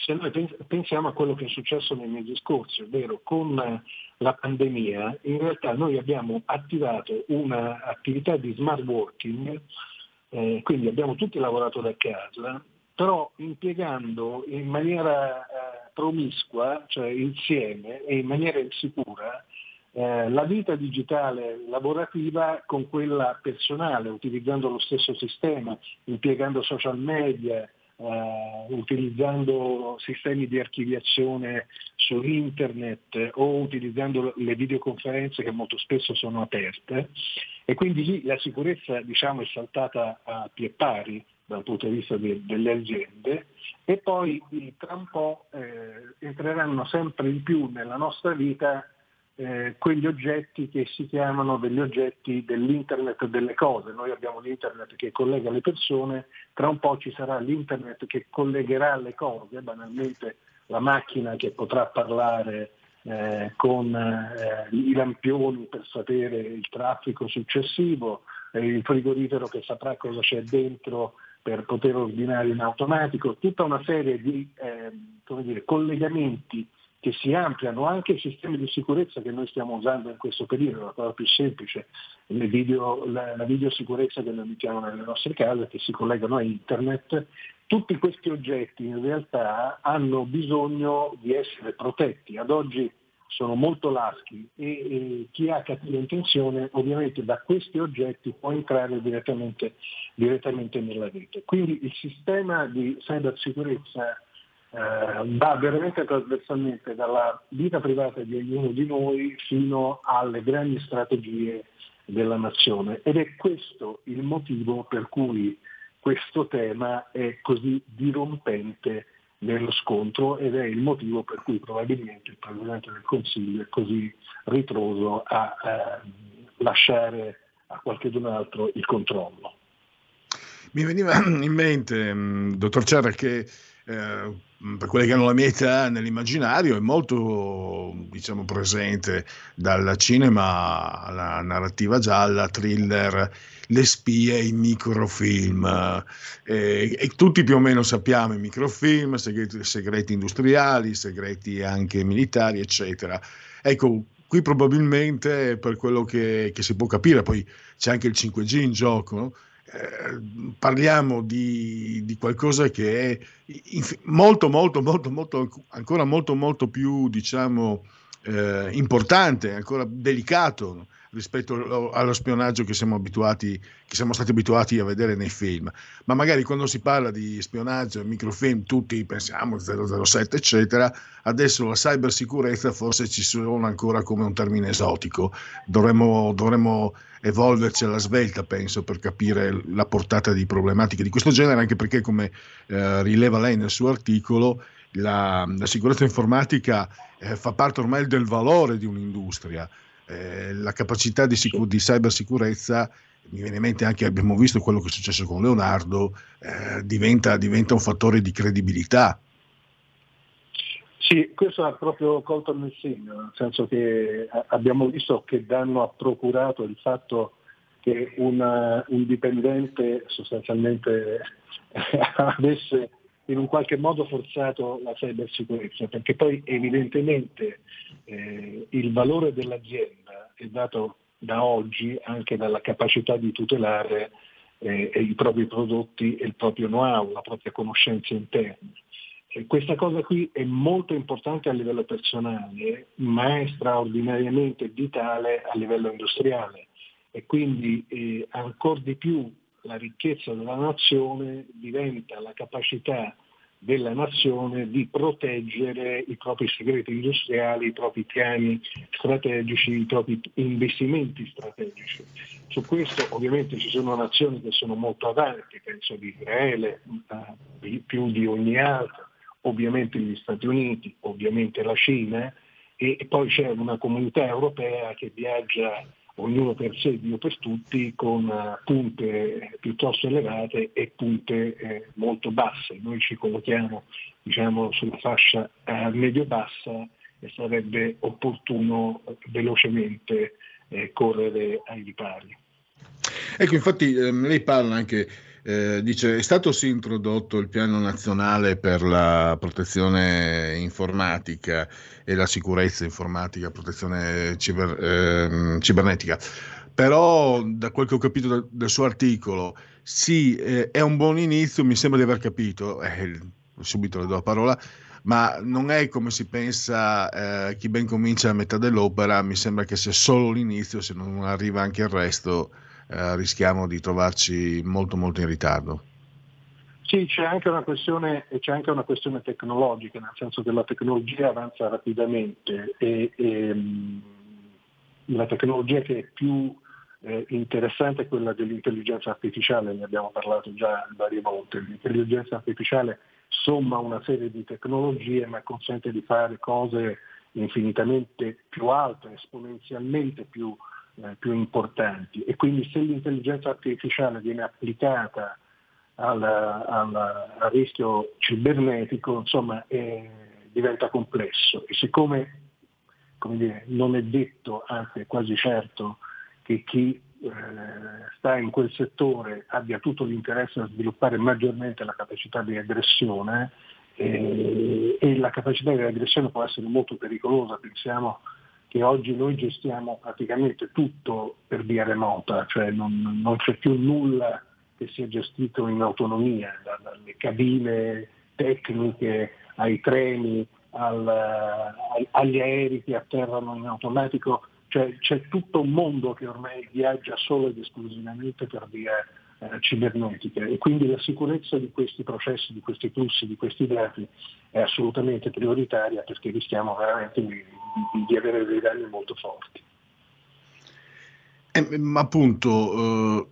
Speaker 13: se noi pensiamo a quello che è successo nei mesi scorsi, ovvero con la pandemia, in realtà noi abbiamo attivato un'attività di smart working, eh, quindi abbiamo tutti lavorato da casa, però impiegando in maniera eh, promiscua, cioè insieme e in maniera sicura, eh, la vita digitale lavorativa con quella personale, utilizzando lo stesso sistema, impiegando social media, eh, utilizzando sistemi di archiviazione su internet o utilizzando le videoconferenze che molto spesso sono aperte. E quindi lì la sicurezza diciamo, è saltata a pie pari dal punto di vista de, delle aziende e poi tra un po' eh, entreranno sempre di più nella nostra vita eh, quegli oggetti che si chiamano degli oggetti dell'internet delle cose. Noi abbiamo l'internet che collega le persone, tra un po' ci sarà l'internet che collegherà le cose, banalmente la macchina che potrà parlare eh, con eh, i lampioni per sapere il traffico successivo, il frigorifero che saprà cosa c'è dentro per poter ordinare in automatico, tutta una serie di eh, dire, collegamenti che si ampliano anche i sistemi di sicurezza che noi stiamo usando in questo periodo, la cosa più semplice, video, la, la videosicurezza che noi mettiamo nelle nostre case, che si collegano a internet, tutti questi oggetti in realtà hanno bisogno di essere protetti. Ad oggi sono molto laschi e, e chi ha cattiva intenzione ovviamente da questi oggetti può entrare direttamente, direttamente nella rete. Quindi il sistema di cybersicurezza eh, va veramente trasversalmente dalla vita privata di ognuno di noi fino alle grandi strategie della nazione ed è questo il motivo per cui questo tema è così dirompente nello scontro ed è il motivo per cui probabilmente il Presidente del Consiglio è così ritroso a eh, lasciare a qualcun altro il controllo.
Speaker 4: Mi veniva in mente, mm, dottor Cerra, che eh, per quelli che hanno la mia età nell'immaginario è molto diciamo, presente dal cinema alla narrativa gialla, thriller, le spie, i microfilm eh, e tutti più o meno sappiamo i microfilm, segreti, segreti industriali, segreti anche militari eccetera. Ecco, qui probabilmente per quello che, che si può capire, poi c'è anche il 5G in gioco, no? Eh, parliamo di, di, qualcosa che è inf- molto, molto, molto, molto, ancora molto, molto più, diciamo, eh, importante, ancora delicato rispetto allo spionaggio che siamo, abituati, che siamo stati abituati a vedere nei film. Ma magari quando si parla di spionaggio, microfilm, tutti pensiamo 007, eccetera, adesso la cybersicurezza forse ci suona ancora come un termine esotico. Dovremmo, dovremmo evolverci alla svelta, penso, per capire la portata di problematiche di questo genere, anche perché, come eh, rileva lei nel suo articolo, la, la sicurezza informatica eh, fa parte ormai del valore di un'industria. Eh, la capacità di, sicur- di cybersicurezza mi viene in mente anche, abbiamo visto quello che è successo con Leonardo, eh, diventa, diventa, un fattore di credibilità.
Speaker 13: Sì, questo ha proprio colto nel segno, nel senso che abbiamo visto che danno ha procurato il fatto che una, un dipendente sostanzialmente avesse in un qualche modo forzato la cybersicurezza, perché poi evidentemente eh, il valore dell'azienda è dato da oggi anche dalla capacità di tutelare eh, i propri prodotti e il proprio know-how, la propria conoscenza interna. E questa cosa qui è molto importante a livello personale, ma è straordinariamente vitale a livello industriale e quindi eh, ancora di più la ricchezza della nazione diventa la capacità della nazione di proteggere i propri segreti industriali, i propri piani strategici, i propri investimenti strategici. Su questo ovviamente ci sono nazioni che sono molto avanti, penso di Israele, più di ogni altra, ovviamente gli Stati Uniti, ovviamente la Cina e poi c'è una comunità europea che viaggia ognuno per sé, Dio per tutti, con eh, punte piuttosto elevate e punte eh, molto basse. Noi ci collochiamo diciamo, sulla fascia eh, medio-bassa e sarebbe opportuno eh, velocemente eh, correre ai ripari.
Speaker 4: Ecco, infatti ehm, lei parla anche eh, dice è stato sì introdotto il piano nazionale per la protezione informatica e la sicurezza informatica, protezione ciber, eh, cibernetica, però da quel che ho capito da, del suo articolo, sì, eh, è un buon inizio, mi sembra di aver capito, eh, subito le do la parola, ma non è come si pensa eh, chi ben comincia a metà dell'opera, mi sembra che sia solo l'inizio, se non arriva anche il resto eh, rischiamo di trovarci molto molto in ritardo.
Speaker 13: Sì, c'è anche, c'è anche, una questione, tecnologica, nel senso che la tecnologia avanza rapidamente e, e mm, la tecnologia che è più eh, interessante è quella dell'intelligenza artificiale, ne abbiamo parlato già varie volte. L'intelligenza artificiale somma una serie di tecnologie ma consente di fare cose infinitamente più alte, esponenzialmente più eh, più importanti. E quindi se l'intelligenza artificiale viene applicata al, al, al rischio cibernetico insomma, è, diventa complesso. E siccome dire, non è detto, anzi è quasi certo, che chi eh, sta in quel settore abbia tutto l'interesse a sviluppare maggiormente la capacità di aggressione eh, e la capacità di aggressione può essere molto pericolosa, pensiamo che oggi noi gestiamo praticamente tutto per via remota, cioè non, non c'è più nulla che sia gestito in autonomia, dalle cabine tecniche ai treni, al, agli aerei che atterrano in automatico, cioè c'è tutto un mondo che ormai viaggia solo ed esclusivamente per via eh, cibernetica e quindi la sicurezza di questi processi, di questi flussi, di questi dati è assolutamente prioritaria perché rischiamo veramente di, di avere dei danni molto forti.
Speaker 4: Eh, ma appunto,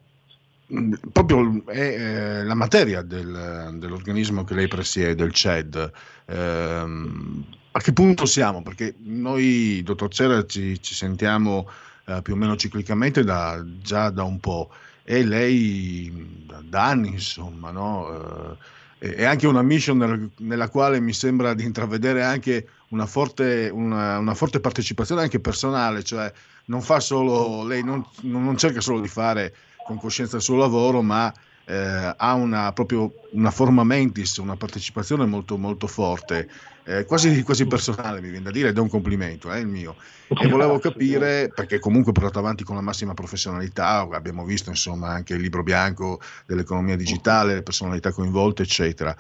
Speaker 4: eh, proprio è eh, la materia del, dell'organismo che lei presiede, il CED, ehm, a che punto siamo? Perché noi, dottor Cera, ci, ci sentiamo eh, più o meno ciclicamente da, già da un po' e lei da anni, insomma, no? Eh, è anche una mission nel, nella quale mi sembra di intravedere anche una forte, una, una forte, partecipazione anche personale, cioè non fa solo, lei non, non cerca solo di fare con coscienza il suo lavoro, ma eh, ha una, proprio una forma mentis, una partecipazione molto, molto forte, eh, quasi, quasi, personale mi viene da dire, ed è un complimento, è eh, il mio. E volevo capire, perché comunque portato avanti con la massima professionalità, abbiamo visto insomma anche il libro bianco dell'economia digitale, le personalità coinvolte, eccetera.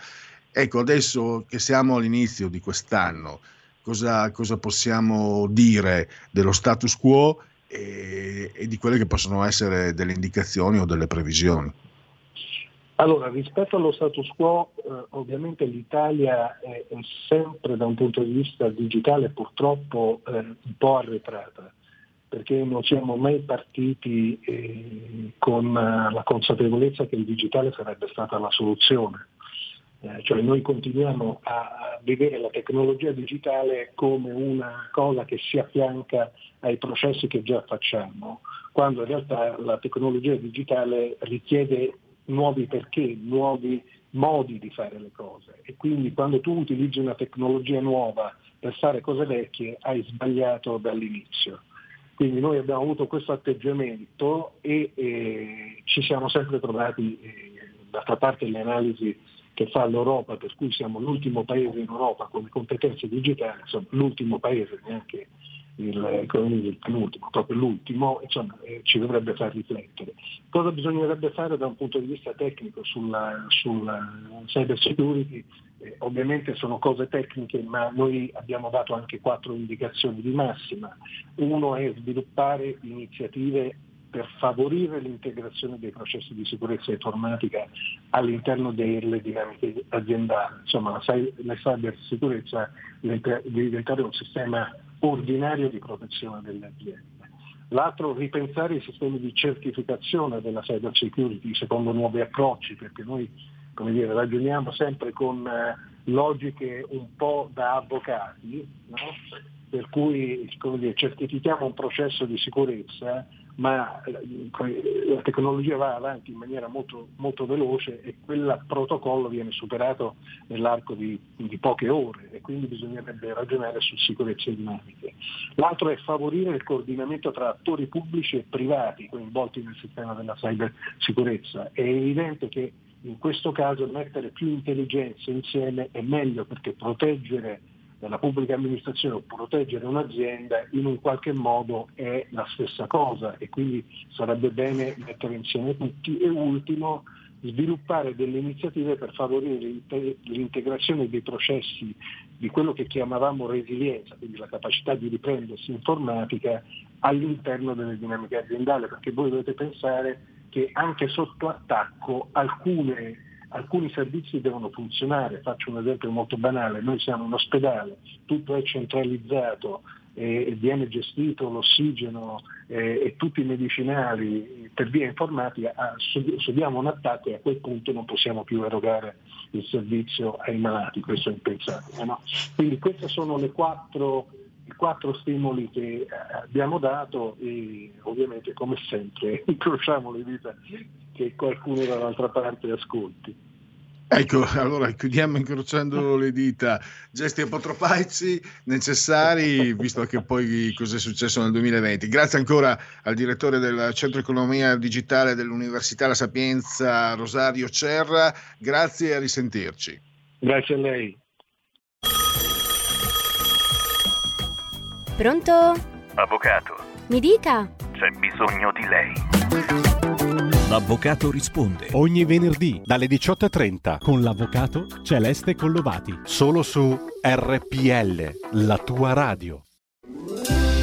Speaker 4: Ecco, adesso che siamo all'inizio di quest'anno, cosa, cosa possiamo dire dello status quo e, e di quelle che possono essere delle indicazioni o delle previsioni?
Speaker 13: Allora, rispetto allo status quo, eh, ovviamente l'Italia è, è, sempre da un punto di vista digitale purtroppo eh, un po' arretrata, perché non siamo mai partiti eh, con eh, la consapevolezza che il digitale sarebbe stata la soluzione. Eh, cioè noi continuiamo a vedere la tecnologia digitale come una cosa che si affianca ai processi che già facciamo, quando in realtà la tecnologia digitale richiede nuovi perché, nuovi modi di fare le cose e quindi quando tu utilizzi una tecnologia nuova per fare cose vecchie hai sbagliato dall'inizio. Quindi noi abbiamo avuto questo atteggiamento e eh, ci siamo sempre trovati, eh, d'altra parte le analisi che fa l'Europa, per cui siamo l'ultimo paese in Europa come competenze digitali, insomma l'ultimo paese, neanche il, il penultimo, proprio l'ultimo, insomma, eh, ci dovrebbe far riflettere. Cosa bisognerebbe fare da un punto di vista tecnico sulla, sulla cyber security? Eh, ovviamente sono cose tecniche, ma noi abbiamo dato anche quattro indicazioni di massima. Uno è sviluppare iniziative per favorire l'integrazione dei processi di sicurezza informatica all'interno delle dinamiche aziendali. Insomma, la, la cyber sicurezza deve diventare un sistema ordinario di protezione delle aziende. L'altro, ripensare i sistemi di certificazione della cyber security secondo nuovi approcci, perché noi dire, ragioniamo sempre con eh, logiche un po' da avvocati, no? per cui dire, certifichiamo un processo di sicurezza ma eh, la tecnologia va avanti in maniera molto, molto veloce e quel protocollo viene superato nell'arco di, di, poche ore e quindi bisognerebbe ragionare su sicurezze dinamiche. L'altro è favorire il coordinamento tra attori pubblici e privati coinvolti nel sistema della cybersicurezza. È evidente che in questo caso mettere più intelligenze insieme è meglio perché proteggere della pubblica amministrazione o proteggere un'azienda in un qualche modo è la stessa cosa. E quindi sarebbe bene mettere insieme tutti. E ultimo sviluppare delle iniziative per favorire l'integrazione dei processi di quello che chiamavamo resilienza, quindi la capacità di riprendersi informatica all'interno delle dinamiche aziendali, perché voi dovete pensare che anche sotto attacco alcune alcuni servizi devono funzionare, faccio un esempio molto banale, noi siamo un ospedale, tutto è centralizzato, e viene gestito l'ossigeno e tutti i medicinali per via informatica, ah, subiamo un attacco e a quel punto non possiamo più erogare il servizio ai malati, questo è impensabile. No? Quindi questi sono le quattro, i quattro stimoli che eh, abbiamo dato e ovviamente come sempre incrociamo le dita che qualcuno dall'altra parte ascolti.
Speaker 4: Ecco, allora chiudiamo incrociando le dita. Gesti apotropaici necessari, visto che poi cosa è successo nel 2020. Grazie ancora al direttore del Centro Economia Digitale dell'Università La Sapienza, Rosario Cerra. Grazie e a risentirci.
Speaker 13: Grazie a lei.
Speaker 9: Pronto?
Speaker 14: Avvocato,
Speaker 9: Mi dica.
Speaker 14: c'è bisogno di lei.
Speaker 15: L'avvocato risponde.
Speaker 16: Ogni venerdì dalle 18.30 con l'avvocato Celeste Collovati. Solo su RPL, la tua radio.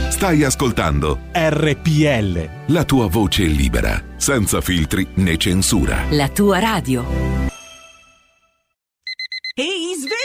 Speaker 17: Stai ascoltando
Speaker 16: RPL.
Speaker 17: la tua voce libera, senza filtri né censura.
Speaker 18: La tua radio.
Speaker 19: Ehi, sveglia!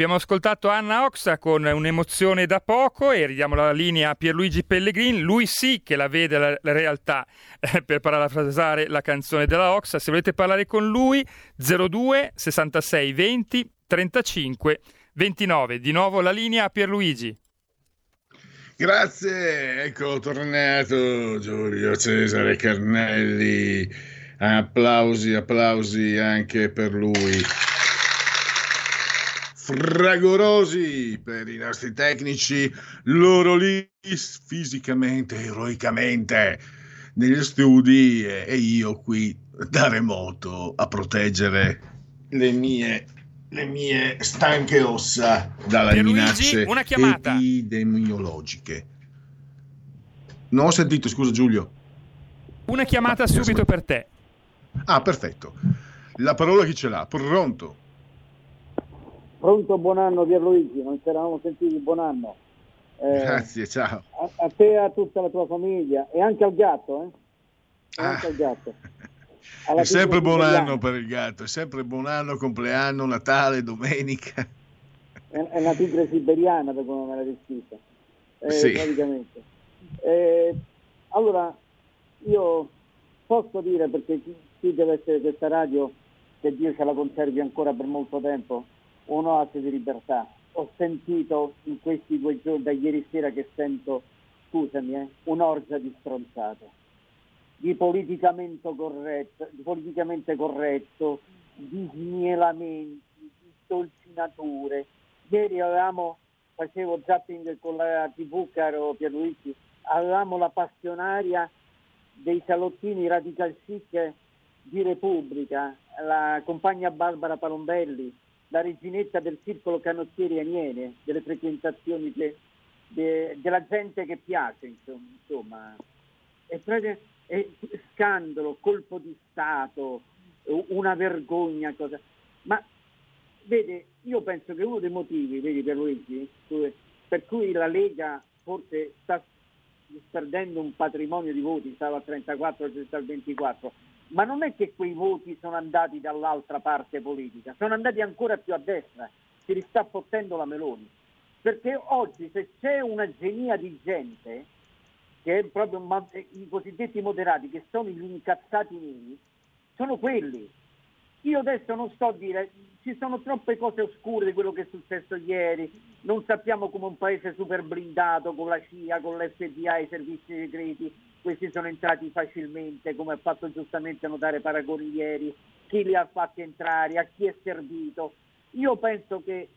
Speaker 20: Abbiamo ascoltato Anna Oxa con un'emozione da poco e ridiamo la linea a Pierluigi Pellegrin. Lui sì che la vede la, la realtà, eh, per parafrasare la canzone della Oxa. Se volete parlare con lui, 02 66 20 35 29. Di nuovo la linea a Pierluigi.
Speaker 4: Grazie, ecco tornato Giulio Cesare Carnelli. Applausi, applausi anche per lui fragorosi per i nostri tecnici, loro lì fisicamente, eroicamente negli studi e io qui da remoto a proteggere le mie, le mie stanche ossa dalle
Speaker 20: Pierluigi,
Speaker 4: minacce
Speaker 20: una chiamata.
Speaker 4: epidemiologiche. Non ho sentito, scusa Giulio.
Speaker 20: Una chiamata subito per te.
Speaker 4: Ah, perfetto. La parola chi ce l'ha? Pronto?
Speaker 21: Pronto, buon anno Pierluigi, non ci eravamo sentiti, buon anno. Eh,
Speaker 4: Grazie, ciao.
Speaker 21: a, a te e a tutta la tua famiglia e anche al gatto, eh? E anche al gatto. Alla
Speaker 4: È sempre buon anno per il gatto, è sempre buon anno, compleanno, Natale, domenica.
Speaker 21: È, è una tigre siberiana per come me l'ha descritta, eh,
Speaker 4: Sì.
Speaker 21: praticamente. Eh, allora, io posso dire, perché qui deve essere questa radio, che Dio ce la conservi ancora per molto tempo, un'oasi di libertà. Ho sentito in questi due giorni, da ieri sera che sento, scusami, eh, un'orgia di stronzate, di politicamente corretto, di politicamente corretto, di snielamenti, di dolcinature. Ieri avevamo, facevo zapping con la tv, caro Pierluigi, avevamo la passionaria dei salottini radical chic di Repubblica, la compagna Barbara Palombelli, la reginetta del circolo canottieri Aniene, delle frequentazioni de- de- della gente che piace, insomma. insomma. Proprio- è scandalo, colpo di Stato, una vergogna, cosa. Ma vede, io penso che uno dei motivi, vedi per Luigi, per cui la Lega forse sta perdendo un patrimonio di voti, stava al 34, oggi sta al 24, ma non è che quei voti sono andati dall'altra parte politica, sono andati ancora più a destra, si sta fottendo la Meloni. Perché oggi se c'è una genia di gente, che è proprio i cosiddetti moderati, che sono gli incazzati neri, sono quelli. Io adesso non sto a dire, ci sono troppe cose oscure di quello che è successo ieri, non sappiamo come un paese super blindato con la CIA, con l'FBI, i servizi segreti, questi sono entrati facilmente, come ha fatto giustamente notare Paragoni ieri, chi li ha fatti entrare, a chi è servito. Io penso che eh,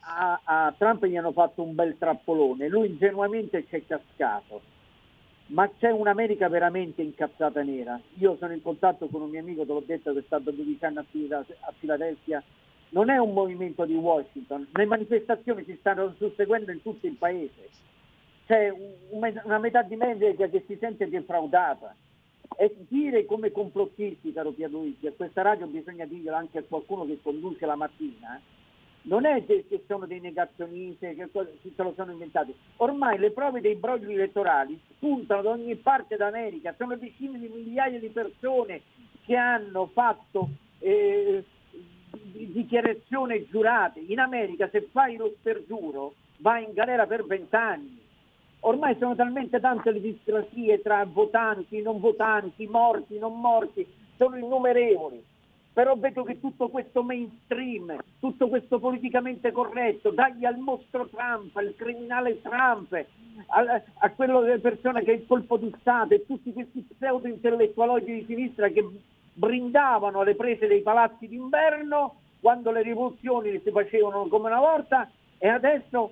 Speaker 21: a, a Trump gli hanno fatto un bel trappolone, lui ingenuamente ci è cascato ma c'è un'America veramente incazzata nera. Io sono in contatto con un mio amico, te l'ho detto, che è stato 12 anni a Filadelfia. Non è un movimento di Washington, le manifestazioni si stanno susseguendo in tutto il paese. C'è un- una metà di media che si sente defraudata. E dire come complottisti, caro Pierluigi, a questa radio bisogna dirlo anche a qualcuno che conduce la mattina, non è che, sono dei negazionisti, che se lo sono inventati. Ormai le prove dei brogli elettorali spuntano da ogni parte d'America, sono decine di migliaia di persone che hanno fatto eh, di- dichiarazioni giurate. In America se fai lo spergiuro vai in galera per vent'anni. Ormai sono talmente tante le discrasie tra votanti, non votanti, morti, non morti, sono innumerevoli. Però vedo che tutto questo mainstream, tutto questo politicamente corretto, dagli al mostro Trump, al criminale Trump, a, a quello delle persone che è il colpo di Stato e tutti questi pseudo intellettualogi di sinistra che brindavano alle prese dei palazzi d'inverno quando le rivoluzioni si facevano come una volta e adesso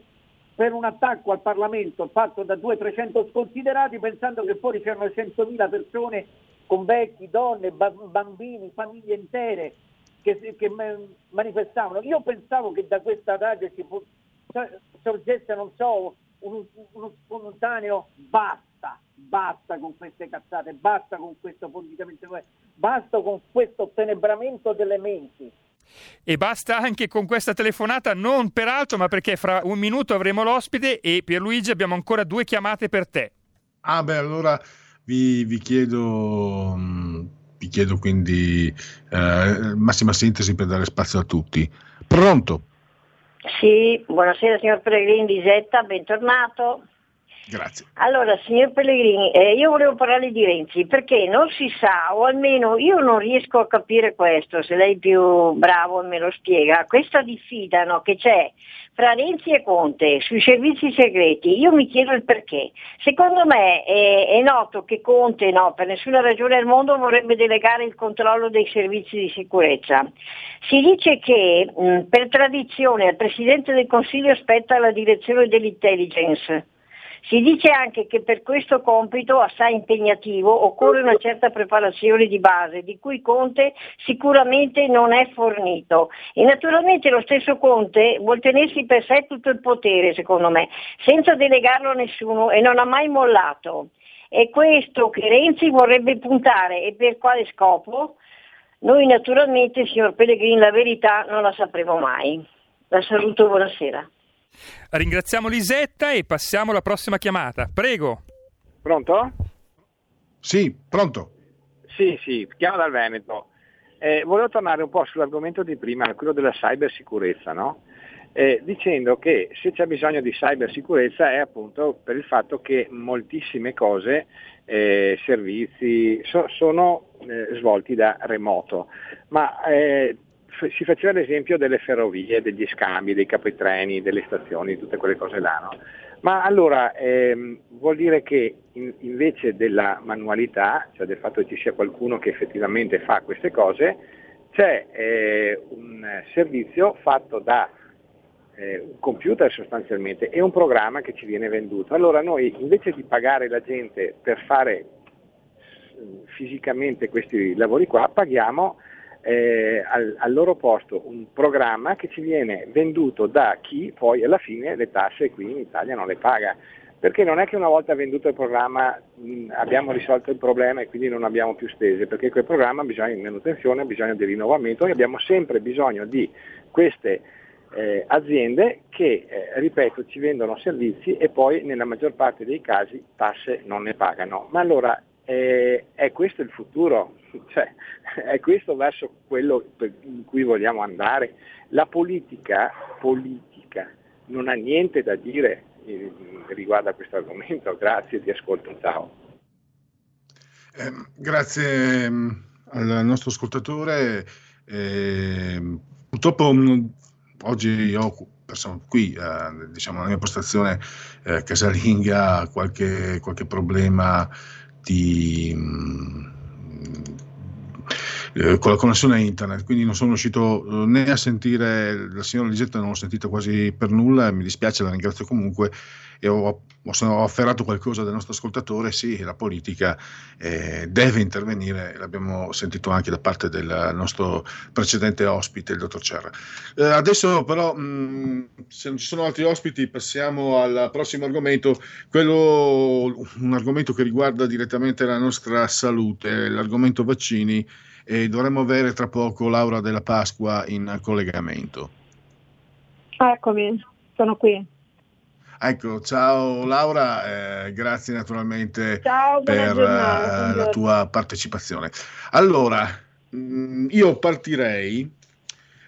Speaker 21: per un attacco al Parlamento fatto da 200-300 sconsiderati pensando che fuori c'erano 100.000 persone con vecchi, donne, ba- bambini, famiglie intere che, che ma- manifestavano. Io pensavo che da questa radio si so- sorgesse, non so, un- uno spontaneo basta, basta con queste cazzate, basta con questo politicamente basta con questo tenebramento delle menti.
Speaker 20: E basta anche con questa telefonata, non peraltro, ma perché fra un minuto avremo l'ospite e Pierluigi abbiamo ancora due chiamate per te.
Speaker 4: Ah beh, allora vi, vi chiedo, mh, vi chiedo quindi eh, massima sintesi per dare spazio a tutti. Pronto?
Speaker 22: Sì, buonasera signor Pellegrini Lisetta, bentornato.
Speaker 4: Grazie.
Speaker 22: Allora, signor Pellegrini, eh, io volevo parlare di Renzi perché non si sa, o almeno io non riesco a capire questo, se lei è più bravo me lo spiega, questa diffida no, che c'è fra Renzi e Conte sui servizi segreti, io mi chiedo il perché. Secondo me è, è noto che Conte no, per nessuna ragione al mondo vorrebbe delegare il controllo dei servizi di sicurezza. Si dice che mh, per tradizione al Presidente del Consiglio spetta la direzione dell'intelligence. Si dice anche che per questo compito assai impegnativo occorre una certa preparazione di base, di cui Conte sicuramente non è fornito. E naturalmente lo stesso Conte vuol tenersi per sé tutto il potere, secondo me, senza delegarlo a nessuno e non ha mai mollato. È questo che Renzi vorrebbe puntare e per quale scopo? Noi naturalmente, signor Pellegrini, la verità non la sapremo mai. La saluto, buonasera.
Speaker 20: Ringraziamo Lisetta e passiamo alla prossima chiamata. Prego.
Speaker 23: Pronto?
Speaker 4: Sì, pronto.
Speaker 23: Sì, sì, chiamo dal Veneto. Eh, volevo tornare un po' sull'argomento di prima, quello della cybersicurezza, no? Eh, dicendo che se c'è bisogno di cybersicurezza è appunto per il fatto che moltissime cose, eh, servizi, so, sono eh, svolti da remoto, ma eh, si faceva l'esempio delle ferrovie, degli scambi, dei capitreni, delle stazioni, tutte quelle cose là. No? Ma allora ehm, vuol dire che in, invece della manualità, cioè del fatto che ci sia qualcuno che effettivamente fa queste cose, c'è eh, un servizio fatto da eh, un computer sostanzialmente e un programma che ci viene venduto. Allora noi invece di pagare la gente per fare fisicamente questi lavori qua, paghiamo eh, al, al, loro posto un programma che ci viene venduto da chi poi alla fine le tasse qui in Italia non le paga. Perché non è che una volta venduto il programma mh, abbiamo risolto il problema e quindi non abbiamo più spese, perché quel programma ha bisogno di manutenzione, ha bisogno di rinnovamento e abbiamo sempre bisogno di queste eh, aziende che, eh, ripeto, ci vendono servizi e poi nella maggior parte dei casi tasse non ne pagano. Ma allora eh, è questo il futuro? Cioè, è questo verso quello in cui vogliamo andare? La politica, politica non ha niente da dire eh, riguardo a questo argomento. Grazie, ti ascolto, ciao.
Speaker 4: Eh, grazie mm, al nostro ascoltatore. Eh, purtroppo mm, oggi ho qui, eh, diciamo, la mia postazione eh, casalinga qualche, qualche problema di, mm, eh, con la connessione internet, quindi non sono riuscito eh, né a sentire la signora Lisetta, non l'ho sentita quasi per nulla, mi dispiace, la ringrazio comunque e ho, ho, afferrato qualcosa del nostro ascoltatore, sì, la politica eh, deve intervenire, l'abbiamo sentito anche da parte del nostro precedente ospite, il dottor Cerra. Eh, adesso però, mh, se non ci sono altri ospiti, passiamo al prossimo argomento, quello, un argomento che riguarda direttamente la nostra salute, l'argomento vaccini e dovremmo avere tra poco Laura della Pasqua in collegamento.
Speaker 24: Eccomi, sono qui.
Speaker 4: Ecco, ciao Laura, eh, grazie naturalmente
Speaker 24: ciao,
Speaker 4: per
Speaker 24: giornata,
Speaker 4: uh, la tua partecipazione. Allora, mh, mm, io partirei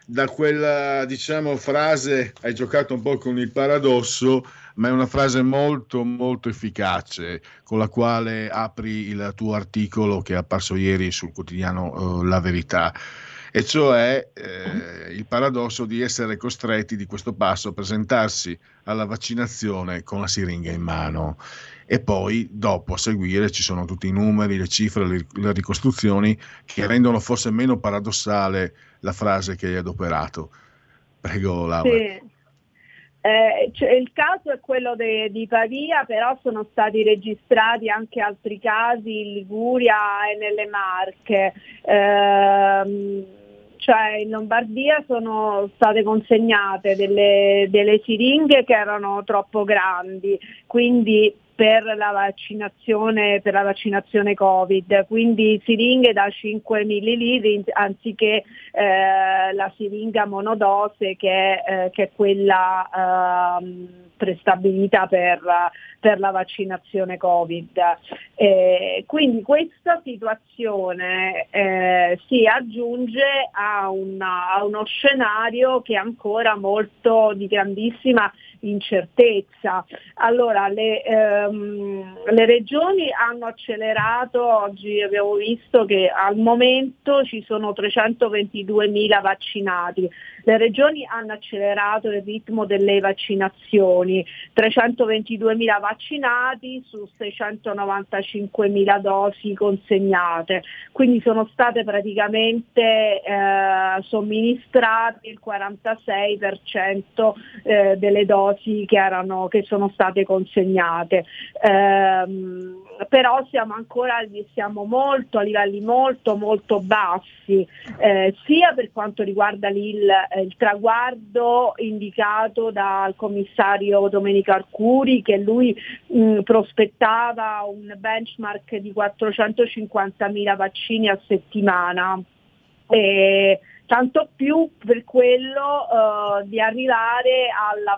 Speaker 4: da quella, diciamo, frase, hai giocato un po' con il paradosso, ma è una frase molto molto efficace con la quale apri il tuo articolo che è apparso ieri sul quotidiano uh, La Verità e cioè eh, il paradosso di essere costretti di questo passo a presentarsi alla vaccinazione con la siringa in mano e poi dopo a seguire ci sono tutti i numeri, le cifre, le, le ricostruzioni che rendono forse meno paradossale la frase che hai adoperato. Prego Laura.
Speaker 24: Sì. Cioè, il caso è quello de, di Pavia, però sono stati registrati anche altri casi in Liguria e nelle Marche. Eh, cioè in Lombardia sono state consegnate delle, delle siringhe che erano troppo grandi, quindi per la vaccinazione, per la vaccinazione Covid, quindi siringhe da 5 ml anziché eh, la siringa monodose che, eh, che è quella eh, prestabilità per, per la vaccinazione Covid. Eh, quindi questa situazione eh, si aggiunge a, una, a, uno scenario che è ancora molto di grandissima incertezza. Allora, le, ehm, le regioni hanno accelerato, oggi abbiamo visto che al momento ci sono 322 mila vaccinati, le regioni hanno accelerato il ritmo delle vaccinazioni, 322 mila vaccinati su 695 mila dosi consegnate, quindi sono state praticamente eh, somministrate il 46% eh, delle dosi che, erano, che, sono state consegnate. Eh, però siamo ancora siamo molto a livelli molto molto bassi, eh, sia per quanto riguarda il, eh, il, traguardo indicato dal commissario Domenico Arcuri che lui mh, prospettava un benchmark di 450.000 vaccini a settimana. E, tanto più per quello uh, di arrivare alla,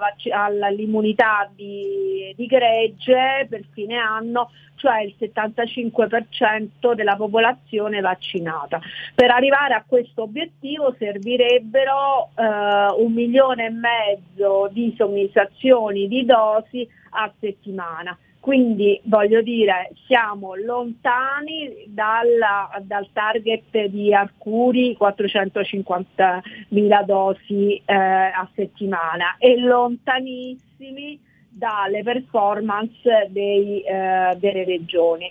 Speaker 24: all'immunità di, di, gregge per fine anno, cioè il 75% della popolazione vaccinata. Per arrivare a questo obiettivo servirebbero uh, un milione e mezzo di somministrazioni di dosi a settimana. Quindi voglio dire, siamo lontani dalla, dal target di Arcuri 450.000 dosi eh, a settimana e lontanissimi dalle performance dei, eh, delle regioni.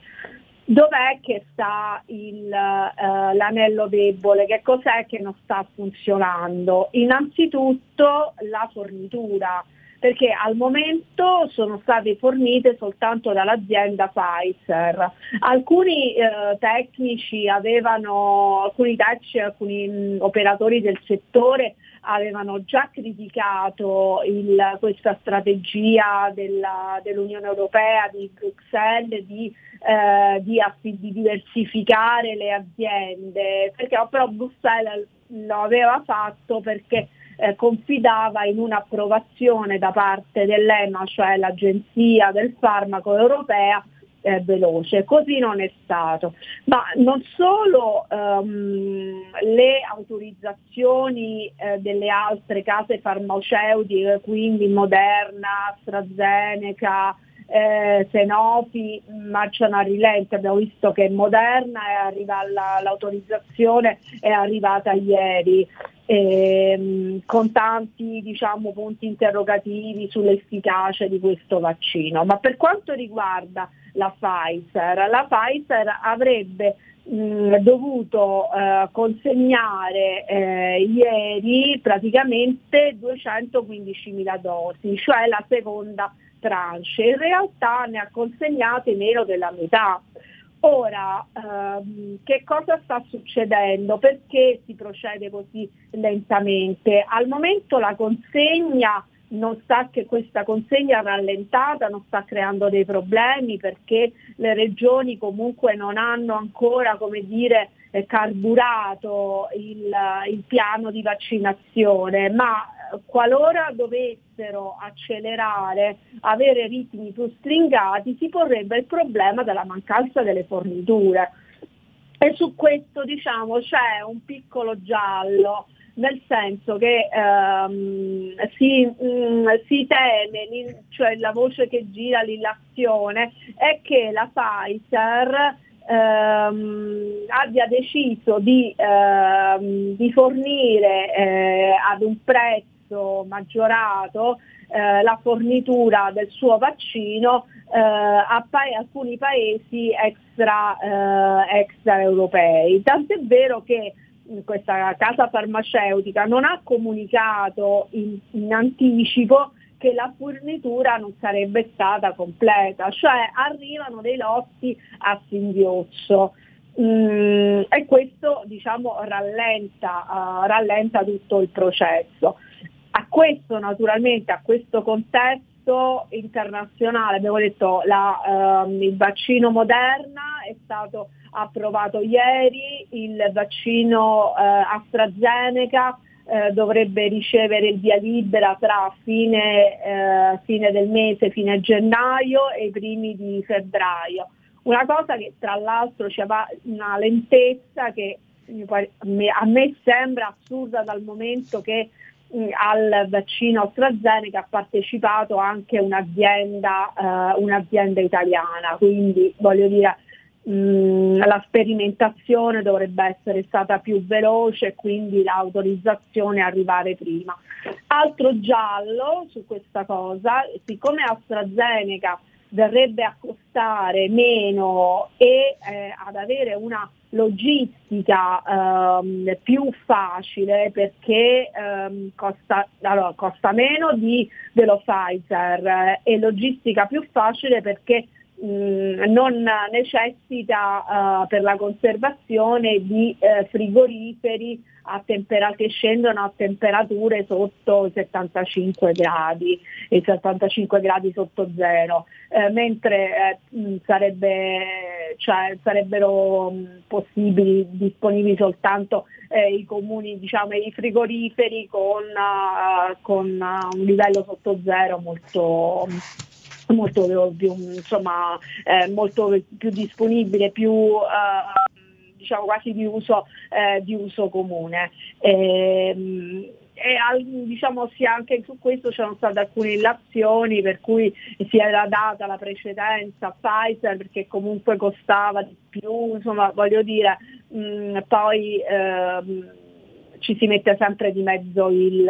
Speaker 24: Dov'è che sta il, eh, l'anello debole? Che cos'è che non sta funzionando? Innanzitutto la fornitura perché al momento sono state fornite soltanto dall'azienda Pfizer. Alcuni eh, tecnici avevano, alcuni tecnici, alcuni mh, operatori del settore avevano già criticato il, questa strategia della, dell'Unione Europea di Bruxelles di, eh, di, di, diversificare le aziende, perché però Bruxelles lo aveva fatto perché eh, confidava in un'approvazione da parte dell'EMA, cioè l'Agenzia del Farmaco Europea, eh, veloce. Così non è stato. Ma non solo um, le autorizzazioni eh, delle altre case farmaceutiche, quindi Moderna, AstraZeneca, eh, Sanofi marciano a rilento, abbiamo visto che Moderna è arriva alla, l'autorizzazione è arrivata ieri, ehm, con tanti diciamo, punti interrogativi sull'efficacia di questo vaccino. Ma per quanto riguarda la Pfizer, la Pfizer avrebbe mh, dovuto eh, consegnare eh, ieri praticamente 215.000 dosi, cioè la seconda tranche, in realtà ne ha consegnate meno della metà. Ora, ehm, che cosa sta succedendo? Perché si procede così lentamente? Al momento la consegna non sta che questa consegna rallentata non sta creando dei problemi perché le regioni comunque non hanno ancora come dire, eh, carburato il, il piano di vaccinazione, ma qualora dovessero accelerare, avere ritmi più stringati, si porrebbe il problema della mancanza delle forniture. E su questo diciamo c'è un piccolo giallo, nel senso che ehm, si, mh, mm, si, teme, cioè la voce che gira l'illazione, è che la Pfizer ehm, abbia deciso di, ehm, di fornire eh, ad un prezzo prezzo maggiorato eh, la fornitura del suo vaccino eh, a pa- alcuni paesi extra, eh, extra europei. Tant'è vero che questa casa farmaceutica non ha comunicato in, in anticipo che la fornitura non sarebbe stata completa, cioè arrivano dei lotti a singhiozzo. Mm, e questo diciamo, rallenta, uh, rallenta tutto il processo. Questo naturalmente, a questo contesto internazionale, abbiamo detto la, ehm, il vaccino Moderna è stato approvato ieri, il vaccino eh, AstraZeneca eh, dovrebbe ricevere il via libera tra fine, eh, fine del mese, fine gennaio e i primi di febbraio. Una cosa che tra l'altro c'è una lentezza che a me sembra assurda dal momento che al vaccino AstraZeneca ha partecipato anche un'azienda, uh, un'azienda italiana, quindi voglio dire mh, la sperimentazione dovrebbe essere stata più veloce e quindi l'autorizzazione arrivare prima. Altro giallo su questa cosa, siccome AstraZeneca verrebbe a costare meno e eh, ad avere una logistica ehm, più facile perché ehm, costa, allora, costa, meno di, dello Pfizer eh, e logistica più facile perché mh, non necessita uh, per la conservazione di uh, frigoriferi tempera- che scendono a temperature sotto i 75 gradi, i 75 gradi sotto zero, eh, mentre eh, sarebbe, cioè, sarebbero mh, possibili, disponibili soltanto eh, i comuni, diciamo, i frigoriferi con, uh, con un livello sotto zero molto molto più, insomma, eh, molto più disponibile, più eh, diciamo quasi di uso, eh, di uso comune. E, ehm, e al, diciamo sì, anche su questo c'erano state alcune illazioni per cui si era data la precedenza a Pfizer perché comunque costava di più, insomma voglio dire, mh, poi ehm, ci si mette sempre di mezzo il,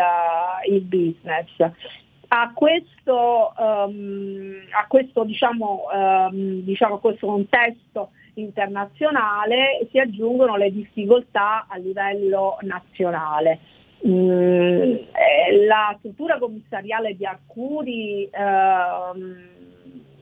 Speaker 24: il business. A questo, um, a questo, diciamo, um, diciamo, a questo contesto internazionale si aggiungono le difficoltà a livello nazionale. Mm, eh, la struttura commissariale di Arcuri ehm,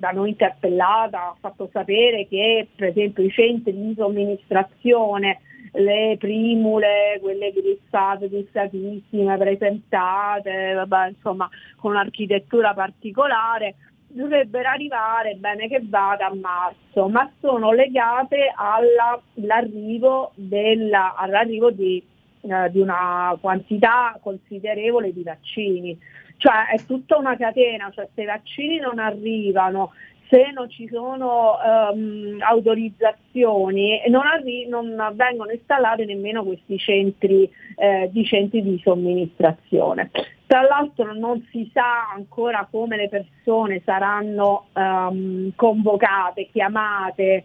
Speaker 24: da noi interpellata ha fatto sapere che per esempio i centri di somministrazione le primule, quelle grissate, grissatissime, presentate, vabbè, insomma con un'architettura particolare, dovrebbero arrivare, bene che vada, a marzo, ma sono legate alla, all'arrivo, della, all'arrivo di, eh, di una quantità considerevole di vaccini. Cioè è tutta una catena, cioè se i vaccini non arrivano se non ci sono um, autorizzazioni non, arri- non, vengono installati nemmeno questi centri, eh, di centri di somministrazione. Tra l'altro non si sa ancora come le persone saranno um, convocate, chiamate,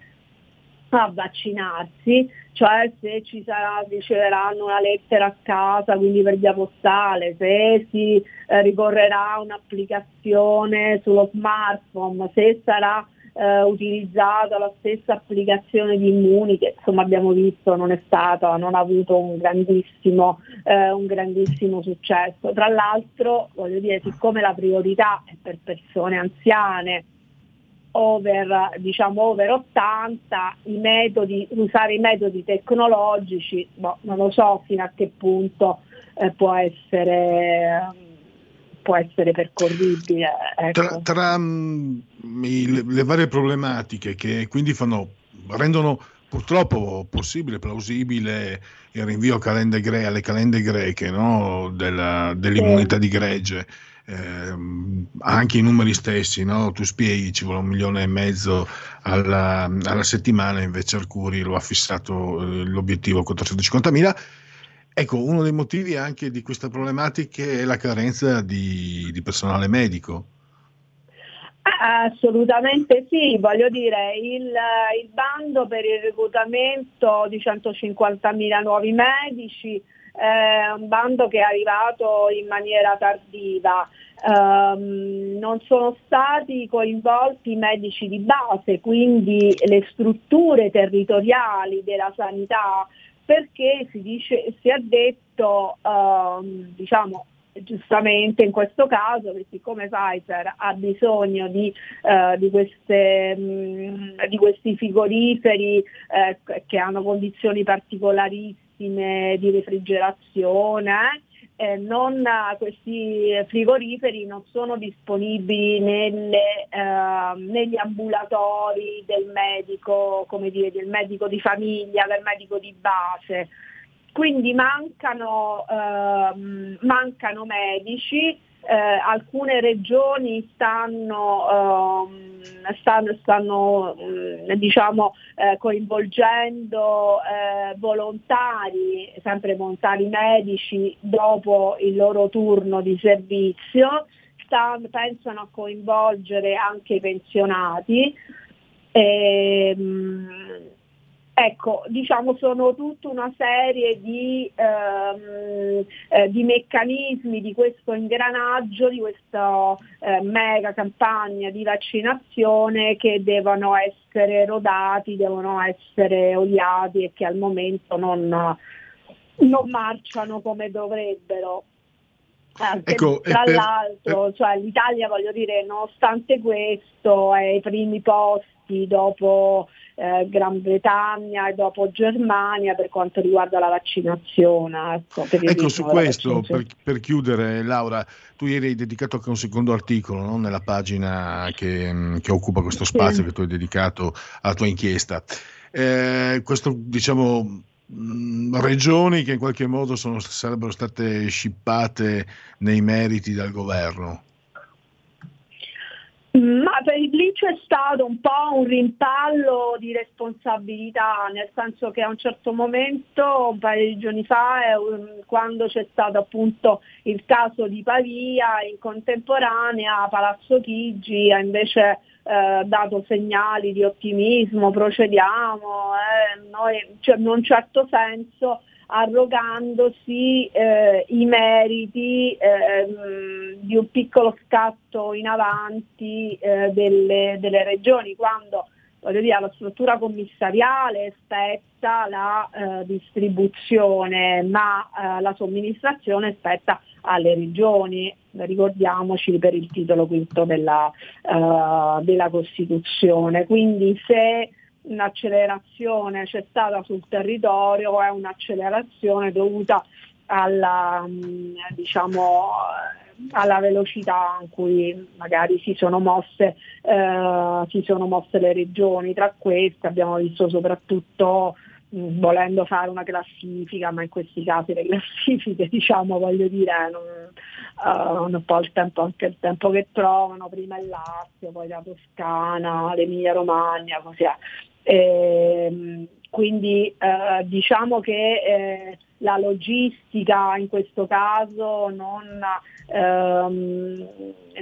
Speaker 24: a vaccinarsi, cioè se ci sarà, riceveranno una lettera a casa, quindi per via postale, se si eh, ricorrerà a un'applicazione sullo smartphone, se sarà eh, utilizzata la stessa applicazione di Immuni che insomma abbiamo visto non è stata, non ha avuto un grandissimo, eh, un grandissimo successo. Tra l'altro voglio dire, siccome la priorità è per persone anziane, over, diciamo, over 80, i metodi, usare i metodi tecnologici, boh, non lo so fino a che punto eh, può, essere, può essere percorribile.
Speaker 4: Ecco. Tra, tra um, le, le varie problematiche che quindi fanno, rendono purtroppo possibile, plausibile il rinvio calende gre- alle calende greche no? Della, dell'immunità sì. di gregge eh, anche i numeri stessi, no? tu spieghi ci vuole un milione e mezzo alla, alla settimana, invece Arcuri lo ha fissato eh, l'obiettivo 450.000. Ecco, uno dei motivi anche di questa problematica è la carenza di, di personale medico.
Speaker 24: Assolutamente sì, voglio dire, il, il, bando per il reclutamento di 150.000 nuovi medici è un bando che è arrivato in maniera tardiva. Um, non sono stati coinvolti i medici di base, quindi le strutture territoriali della sanità, perché si, dice, si è detto, um, diciamo, giustamente in questo caso che siccome Pfizer ha bisogno di, uh, di, queste, mh, di questi frigoriferi eh, che hanno condizioni particolarissime di refrigerazione, eh, non, questi frigoriferi non sono disponibili nelle, eh, negli ambulatori del medico, dire, del medico di famiglia, del medico di base. Quindi mancano, ehm, mancano medici, eh, alcune regioni stanno, ehm, stanno, stanno mh, diciamo, eh, coinvolgendo eh, volontari, sempre volontari medici dopo il loro turno di servizio, stanno, pensano a coinvolgere anche i pensionati. Ehm, Ecco, diciamo sono tutta una serie di, ehm, eh, di, meccanismi di questo ingranaggio, di questa eh, mega campagna di vaccinazione che devono essere rodati, devono essere oliati e che al momento non, non marciano come dovrebbero. Anche
Speaker 4: Ecco,
Speaker 24: tra
Speaker 4: per-
Speaker 24: l'altro, cioè, l'Italia, voglio dire, nonostante questo, è ai primi posti dopo eh, Gran Bretagna e dopo Germania per quanto riguarda la vaccinazione. Ecco,
Speaker 4: Ecco, su questo, per, per chiudere, Laura, tu ieri hai dedicato anche un secondo articolo no? nella pagina che, mh, che occupa questo spazio che tu hai dedicato alla tua inchiesta. Eh, questo, diciamo, mh, regioni che in qualche modo sono- sarebbero state scippate nei meriti dal governo.
Speaker 24: Ma per lì c'è stato un po' un rimpallo di responsabilità, nel senso che a un certo momento, un paio di giorni fa, eh, quando c'è stato appunto il caso di Pavia, in contemporanea Palazzo Chigi ha invece eh, dato segnali di ottimismo, procediamo, eh, noi, cioè, in un certo senso arrogandosi eh, i meriti ehm, di un piccolo scatto in avanti eh, delle, delle regioni, quando dire, la struttura commissariale spetta la eh, distribuzione, ma eh, la somministrazione spetta alle regioni, ricordiamoci per il titolo quinto della, eh, della Costituzione. Quindi se un'accelerazione c'è stata sul territorio, è un'accelerazione dovuta alla, mh, diciamo, alla velocità in cui magari si sono, mosse, eh, si sono mosse le regioni. Tra queste abbiamo visto soprattutto mh, volendo fare una classifica, ma in questi casi le classifiche diciamo voglio dire non, eh, un po' il tempo, anche il tempo che trovano, prima il Lazio, poi la Toscana, l'Emilia Romagna, così è. Ehm, quindi eh, diciamo che eh, la logistica in questo caso non, ehm,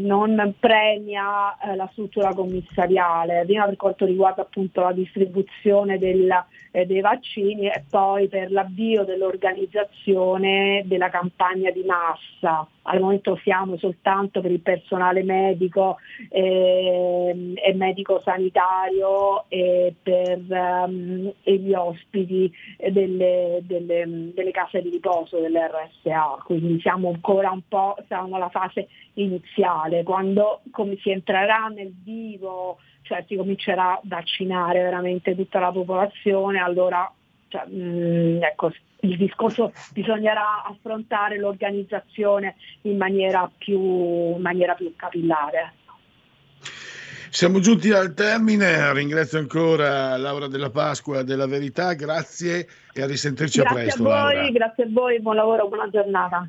Speaker 24: non premia eh, la struttura commissariale, prima per quanto riguarda appunto la distribuzione del- eh, dei vaccini e poi per l'avvio dell'organizzazione della campagna di massa. Al momento siamo soltanto per il personale medico ehm, e medico sanitario e per ehm, e gli ospiti eh, delle, delle- delle case di riposo dell'RSA, quindi siamo ancora un po' siamo alla fase iniziale, quando come si entrerà nel vivo, cioè si comincerà a vaccinare veramente tutta la popolazione, allora cioè, mh, ecco, il discorso bisognerà affrontare l'organizzazione in maniera più, in maniera più capillare.
Speaker 4: Siamo giunti al termine, ringrazio ancora Laura della Pasqua della Verità, grazie e a risentirci a
Speaker 24: Grazie
Speaker 4: presto
Speaker 24: a voi,
Speaker 4: Laura.
Speaker 24: grazie a voi, buon lavoro, buona giornata.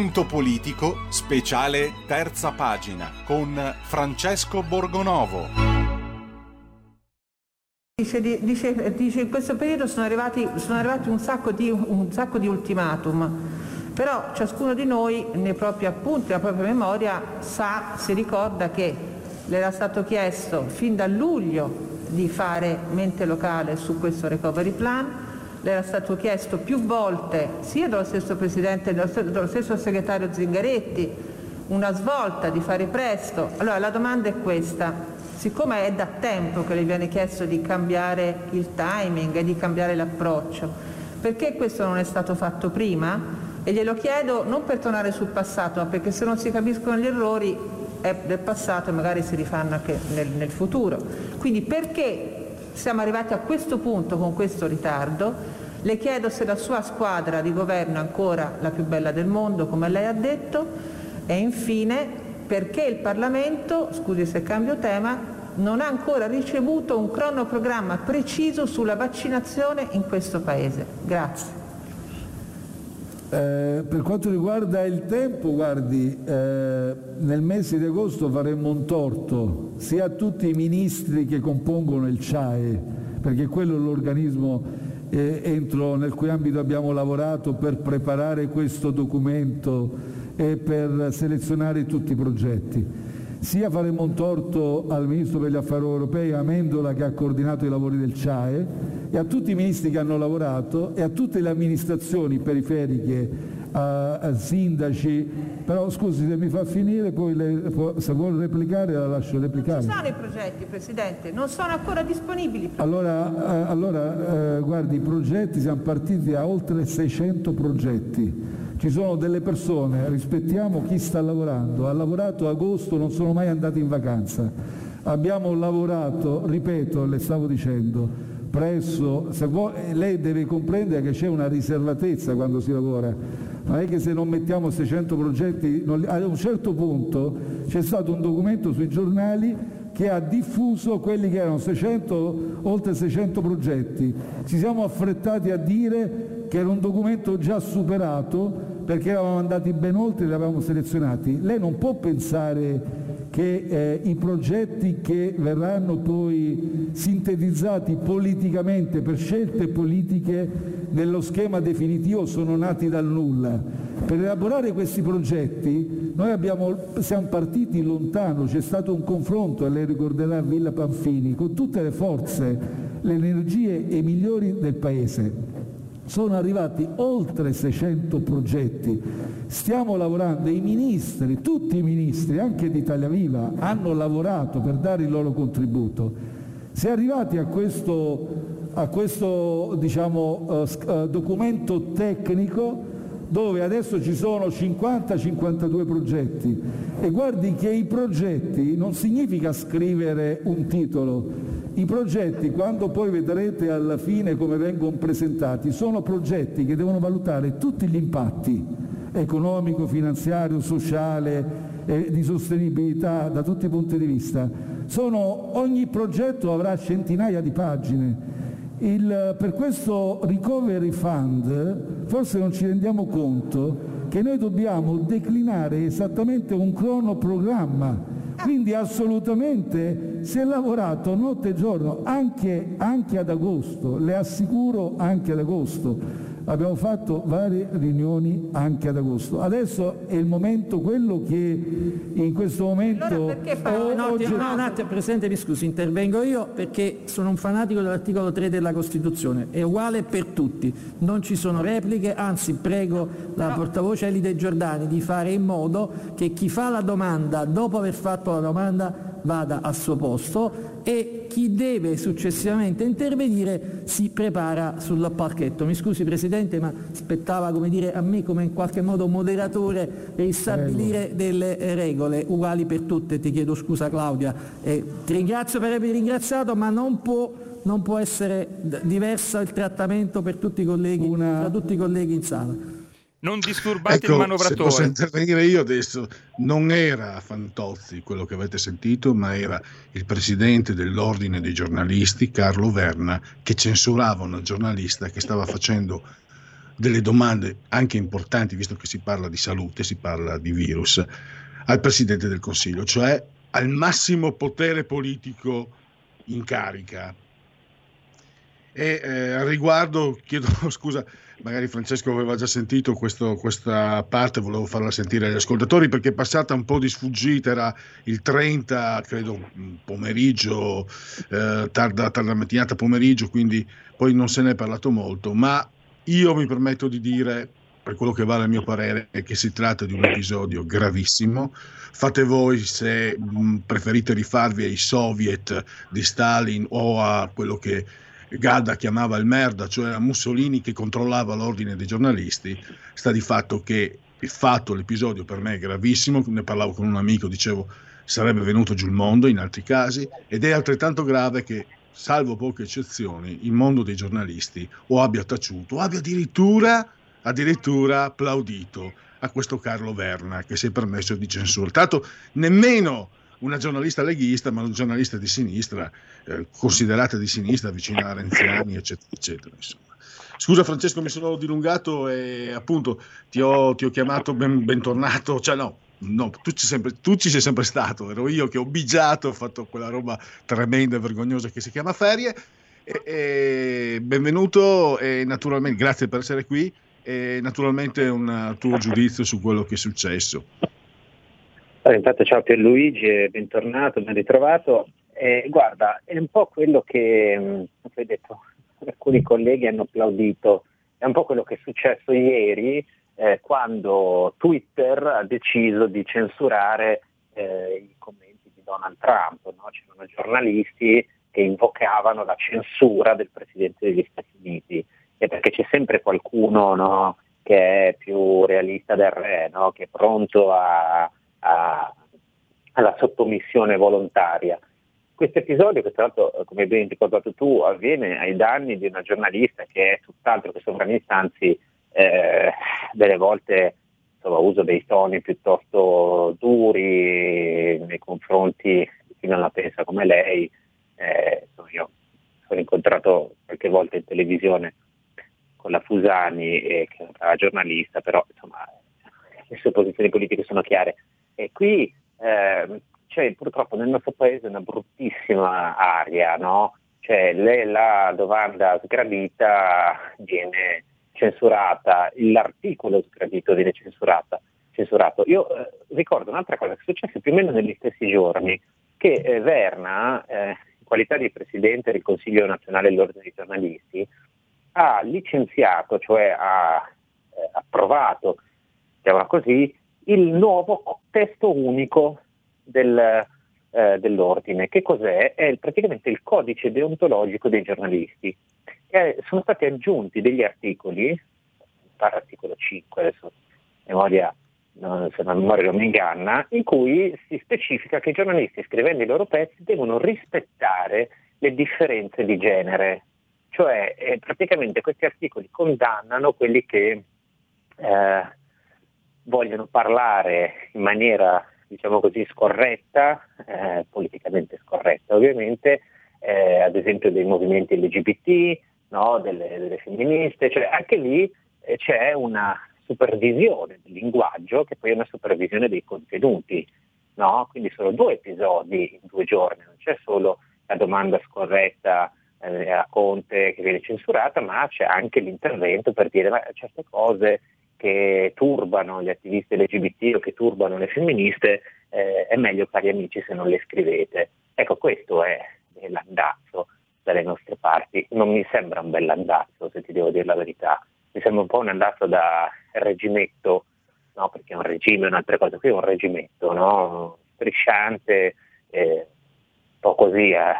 Speaker 25: Punto politico, speciale terza pagina, con Francesco Borgonovo.
Speaker 26: Dice, dice, dice, in questo periodo sono arrivati, sono arrivati un, sacco di, un sacco di ultimatum, però ciascuno di noi nei propri appunti, nella propria memoria, sa, si ricorda che le era stato chiesto fin da luglio di fare mente locale su questo recovery plan, le era stato chiesto più volte sia dallo stesso Presidente, dallo stesso segretario Zingaretti, una svolta di fare presto. Allora la domanda è questa, siccome è da tempo che le viene chiesto di cambiare il timing e di cambiare l'approccio, perché questo non è stato fatto prima? E glielo chiedo non per tornare sul passato, ma perché se non si capiscono gli errori è del passato e magari si rifanno anche nel, nel futuro. Quindi perché siamo arrivati a questo punto con questo ritardo. Le chiedo se la sua squadra di governo è ancora la più bella del mondo, come lei ha detto, e infine perché il Parlamento, scusi se cambio tema, non ha ancora ricevuto un cronoprogramma preciso sulla vaccinazione in questo Paese. Grazie.
Speaker 27: Eh, per quanto riguarda il tempo, guardi, eh, nel mese di agosto faremmo un torto sia a tutti i ministri che compongono il CIAE, perché quello è l'organismo eh, entro, nel cui ambito abbiamo lavorato per preparare questo documento e per selezionare tutti i progetti. Sia faremo un torto al Ministro per gli Affari Europei Amendola che ha coordinato i lavori del CIAE e a tutti i ministri che hanno lavorato e a tutte le amministrazioni periferiche, a, a sindaci, però scusi se mi fa finire, poi le, se vuole replicare la lascio replicare.
Speaker 26: Non ci sono i progetti, Presidente, non sono ancora disponibili.
Speaker 27: Allora, eh, allora eh, guardi, i progetti, siamo partiti a oltre 600 progetti. Ci sono delle persone, rispettiamo chi sta lavorando, ha lavorato agosto, non sono mai andati in vacanza. Abbiamo lavorato, ripeto, le stavo dicendo, presso, vuole, lei deve comprendere che c'è una riservatezza quando si lavora, non è che se non mettiamo 600 progetti, non, a un certo punto c'è stato un documento sui giornali che ha diffuso quelli che erano 600, oltre 600 progetti. Ci siamo affrettati a dire che era un documento già superato perché eravamo andati ben oltre e li avevamo selezionati. Lei non può pensare che eh, i progetti che verranno poi sintetizzati politicamente per scelte politiche nello schema definitivo sono nati dal nulla. Per elaborare questi progetti noi abbiamo, siamo partiti lontano, c'è stato un confronto, e lei ricorderà Villa Panfini, con tutte le forze, le energie e i migliori del Paese. Sono arrivati oltre 600 progetti, stiamo lavorando, i ministri, tutti i ministri, anche di Italia Viva, hanno lavorato per dare il loro contributo. Si è arrivati a questo, a questo diciamo, uh, documento tecnico dove adesso ci sono 50-52 progetti e guardi che i progetti non significa scrivere un titolo, i progetti, quando poi vedrete alla fine come vengono presentati, sono progetti che devono valutare tutti gli impatti economico, finanziario, sociale, eh, di sostenibilità da tutti i punti di vista. Sono, ogni progetto avrà centinaia di pagine. Il, per questo Recovery Fund forse non ci rendiamo conto che noi dobbiamo declinare esattamente un cronoprogramma quindi assolutamente si è lavorato notte e giorno, anche, anche ad agosto, le assicuro anche ad agosto. Abbiamo fatto varie riunioni anche ad agosto. Adesso è il momento, quello che in questo momento...
Speaker 28: Allora perché fa... oh, no, oggi... no, un attimo, Presidente, mi scusi, intervengo io perché sono un fanatico dell'articolo 3 della Costituzione, è uguale per tutti, non ci sono repliche, anzi prego la portavoce Elide Giordani di fare in modo che chi fa la domanda, dopo aver fatto la domanda, vada al suo posto e chi deve successivamente intervenire si prepara sul parchetto. Mi scusi Presidente, ma spettava come dire, a me come in qualche modo moderatore ristabilire delle regole uguali per tutte. Ti chiedo scusa Claudia. Eh, ti ringrazio per avermi ringraziato, ma non può, non può essere diverso il trattamento per tutti i colleghi, Una... tra tutti i colleghi in sala.
Speaker 20: Non disturbate
Speaker 4: ecco,
Speaker 20: il manovratore.
Speaker 4: Se posso intervenire io adesso, non era Fantozzi quello che avete sentito, ma era il presidente dell'ordine dei giornalisti, Carlo Verna, che censurava una giornalista che stava facendo delle domande anche importanti, visto che si parla di salute, si parla di virus, al presidente del Consiglio, cioè al massimo potere politico in carica. E eh, al riguardo chiedo scusa magari Francesco aveva già sentito questo, questa parte, volevo farla sentire agli ascoltatori perché è passata un po' di sfuggita, era il 30, credo, pomeriggio, eh, tarda, tarda mattinata pomeriggio, quindi poi non se ne è parlato molto, ma io mi permetto di dire, per quello che vale il mio parere, che si tratta di un episodio gravissimo. Fate voi se mh, preferite rifarvi ai soviet di Stalin o a quello che Gadda chiamava il merda, cioè Mussolini che controllava l'ordine dei giornalisti, sta di fatto che il fatto, l'episodio per me è gravissimo, ne parlavo con un amico, dicevo sarebbe venuto giù il mondo in altri casi, ed è altrettanto grave che, salvo poche eccezioni, il mondo dei giornalisti o abbia taciuto o abbia addirittura, addirittura applaudito a questo Carlo Verna che si è permesso di censurare. Tanto nemmeno una giornalista leghista, ma una giornalista di sinistra, eh, considerata di sinistra, vicina a Renziani, eccetera, eccetera. Insomma. Scusa Francesco, mi sono dilungato e appunto ti ho, ti ho chiamato ben, bentornato, cioè no, no tu, ci sempre, tu, ci sei sempre stato, ero io che ho bigiato, ho fatto quella roba tremenda e vergognosa che si chiama ferie. E, e benvenuto e naturalmente grazie per essere qui e naturalmente un tuo giudizio su quello che è successo.
Speaker 29: Allora, intanto ciao Pierluigi bentornato, ben ritrovato. Eh, guarda, è un po' quello che, come mm, hai detto, alcuni colleghi hanno applaudito, è un po' quello che è successo ieri eh, quando Twitter ha deciso di censurare eh, i commenti di Donald Trump. No? C'erano giornalisti che invocavano la censura del Presidente degli Stati Uniti, e perché c'è sempre qualcuno no, che è più realista del re, no? che è pronto a a, alla sottomissione volontaria. Questo episodio, che tra l'altro, come ben ricordato tu, avviene ai danni di una giornalista che è tutt'altro che sovranista, anzi eh, delle volte insomma, usa dei toni piuttosto duri nei confronti di chi non la pensa come lei. Eh, io sono incontrato qualche volta in televisione con la Fusani, eh, che è una giornalista, però insomma, le sue posizioni politiche sono chiare. E qui eh, c'è purtroppo nel nostro paese una bruttissima aria, no? Cioè le, la domanda sgradita viene censurata, l'articolo scritto viene censurata, censurato. Io eh, ricordo un'altra cosa che è successa più o meno negli stessi giorni, che eh, Verna, eh, in qualità di presidente del Consiglio nazionale dell'Ordine dei giornalisti, ha licenziato, cioè ha eh, approvato, diciamo così, il nuovo testo unico del, eh, dell'ordine. Che cos'è? È praticamente il codice deontologico dei giornalisti. E sono stati aggiunti degli articoli, pare articolo 5, adesso memoria, no, se la memoria non mi inganna, in cui si specifica che i giornalisti scrivendo i loro pezzi devono rispettare le differenze di genere. Cioè eh, praticamente questi articoli condannano quelli che eh, vogliono parlare in maniera diciamo così scorretta, eh, politicamente scorretta ovviamente, eh, ad esempio dei movimenti LGBT, no, delle, delle, femministe, cioè anche lì eh, c'è una supervisione del linguaggio che poi è una supervisione dei contenuti, no? quindi sono due episodi in due giorni, non c'è solo la domanda scorretta eh, a Conte che viene censurata, ma c'è anche l'intervento per dire ma certe cose che turbano gli attivisti LGBT o che turbano le femministe, eh, è meglio cari amici se non le scrivete. Ecco, questo è, l'andazzo dalle nostre parti. Non mi sembra un bell'andazzo, se ti devo dire la verità. Mi sembra un po' un andazzo da regimetto, no? perché un regime è un'altra cosa, qui è un regimetto, no? strisciante, eh, un po' così, eh,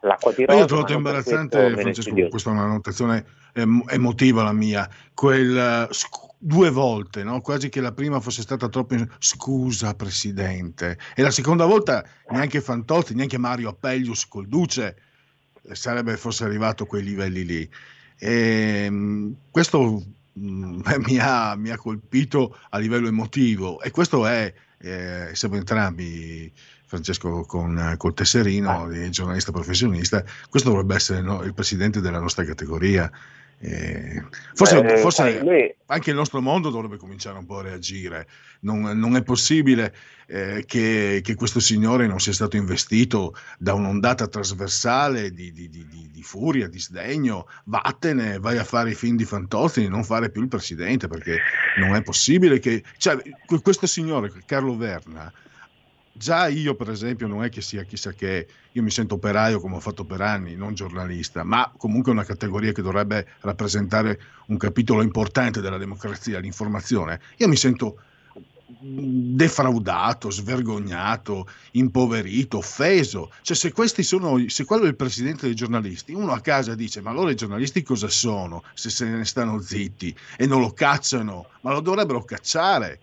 Speaker 29: l'acqua di rosa.
Speaker 4: Io ho trovato imbarazzante, Francesco, questa è una notazione emotiva la mia, quel due volte, no? quasi che la prima fosse stata troppo scusa presidente e la seconda volta neanche Fantozzi, neanche Mario Appellius col Duce eh, sarebbe forse arrivato a quei livelli lì. E, ehm, questo mh, mi, ha, mi, ha, colpito a livello emotivo e questo è, eh, siamo entrambi Francesco con, col tesserino ah. giornalista professionista, questo dovrebbe essere no, il presidente della nostra categoria eh, forse, Beh, forse lui... anche il nostro mondo dovrebbe cominciare un po' a reagire. Non, non è possibile eh, che, che, questo signore non sia stato investito da un'ondata trasversale di, di, di, di, furia, di sdegno. Vattene, vai a fare i film di Fantozzi, non fare più il presidente, perché non è possibile che... Cioè, questo signore, Carlo Verna, già io per esempio non è che sia chissà che io mi sento operaio come ho fatto per anni, non giornalista, ma comunque una categoria che dovrebbe rappresentare un capitolo importante della democrazia, l'informazione. Io mi sento defraudato, svergognato, impoverito, offeso. Cioè se questi sono, se quello è il presidente dei giornalisti, uno a casa dice ma allora i giornalisti cosa sono se se ne stanno zitti e non lo cacciano? Ma lo dovrebbero cacciare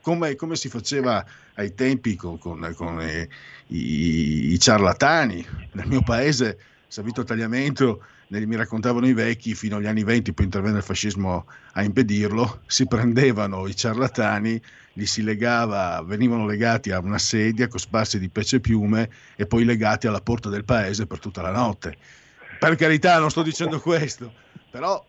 Speaker 4: come, come si faceva ai tempi con, con, con eh, i, i, ciarlatani. Nel mio paese, Savito Tagliamento, mi raccontavano i vecchi, fino agli anni 20, poi intervenne il fascismo a impedirlo, si prendevano i ciarlatani, li si legava, venivano legati a una sedia cosparsi di pece e piume e poi legati alla porta del paese per tutta la notte. Per carità, non sto dicendo questo, però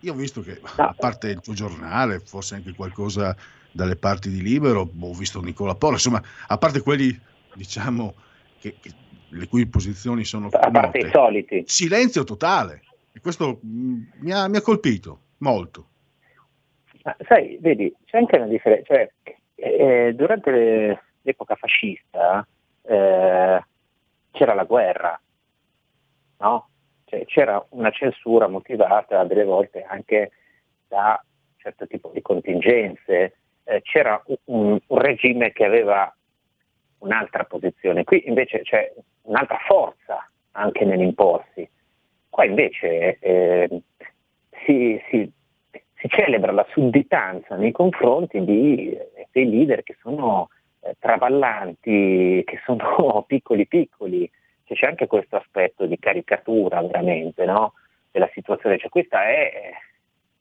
Speaker 4: io ho visto che, a parte il tuo giornale, forse anche qualcosa dalle parti di Libero, ho visto Nicola Porra, insomma, a parte quelli, diciamo, che, che, le cui posizioni sono
Speaker 29: a parte i soliti.
Speaker 4: Silenzio totale. E questo mm, mi, ha, mi, ha, colpito molto.
Speaker 29: Ma, sai, vedi, c'è anche una differenza. Cioè, eh, durante le, l'epoca fascista eh, c'era la guerra, no? Cioè, c'era una censura motivata delle volte anche da certo tipo di contingenze, eh, c'era un, un, regime che aveva un'altra posizione, qui invece c'è un'altra forza anche nell'imporsi. Qua invece eh, si, si, si, celebra la sudditanza nei confronti di, eh, dei leader che sono eh, traballanti, che sono piccoli piccoli. Cioè, c'è anche questo aspetto di caricatura veramente no? della situazione. Cioè, questa è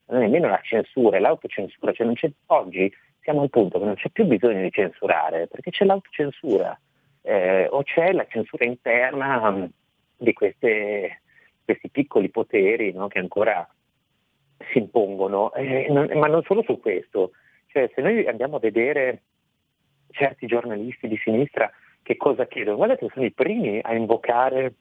Speaker 29: non è nemmeno la censura, è l'autocensura. Cioè, oggi siamo al punto che non c'è più bisogno di censurare, perché c'è l'autocensura eh, o c'è la censura interna um, di queste, questi piccoli poteri no, che ancora si impongono, eh, non, ma non solo su questo. Cioè, se noi andiamo a vedere certi giornalisti di sinistra che cosa chiedono, guardate che sono i primi a invocare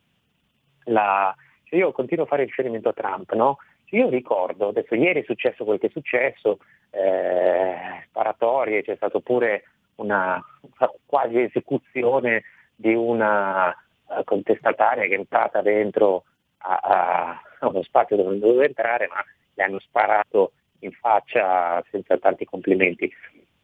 Speaker 29: la, cioè io continuo a fare riferimento a Trump, no? Io ricordo, adesso ieri è successo quel che è successo, eh, sparatorie, c'è stato pure una, quasi esecuzione di una uh, contestataria che è entrata dentro a, a uno spazio dove non doveva entrare, ma le hanno sparato in faccia senza tanti complimenti.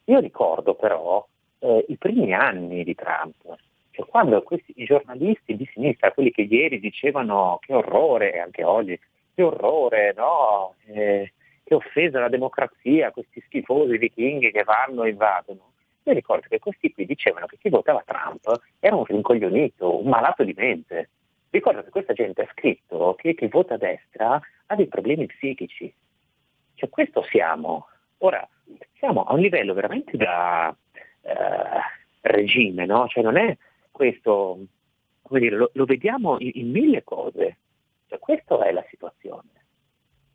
Speaker 29: Io ricordo però eh, i primi anni di Trump, cioè quando questi, i giornalisti di sinistra, quelli che ieri dicevano che orrore, anche oggi, che orrore, no? Eh, che offesa alla democrazia, questi schifosi vichinghi che vanno e invadono. Io ricordo che questi qui dicevano che chi votava Trump era un rincoglionito, un malato di mente. Ricordo che questa gente ha scritto che chi vota a destra ha dei problemi psichici. Cioè questo siamo. Ora, siamo a un livello veramente da eh, regime, no? Cioè non è questo, come dire, lo, lo vediamo in, in, mille cose. Cioè, questa è la situazione.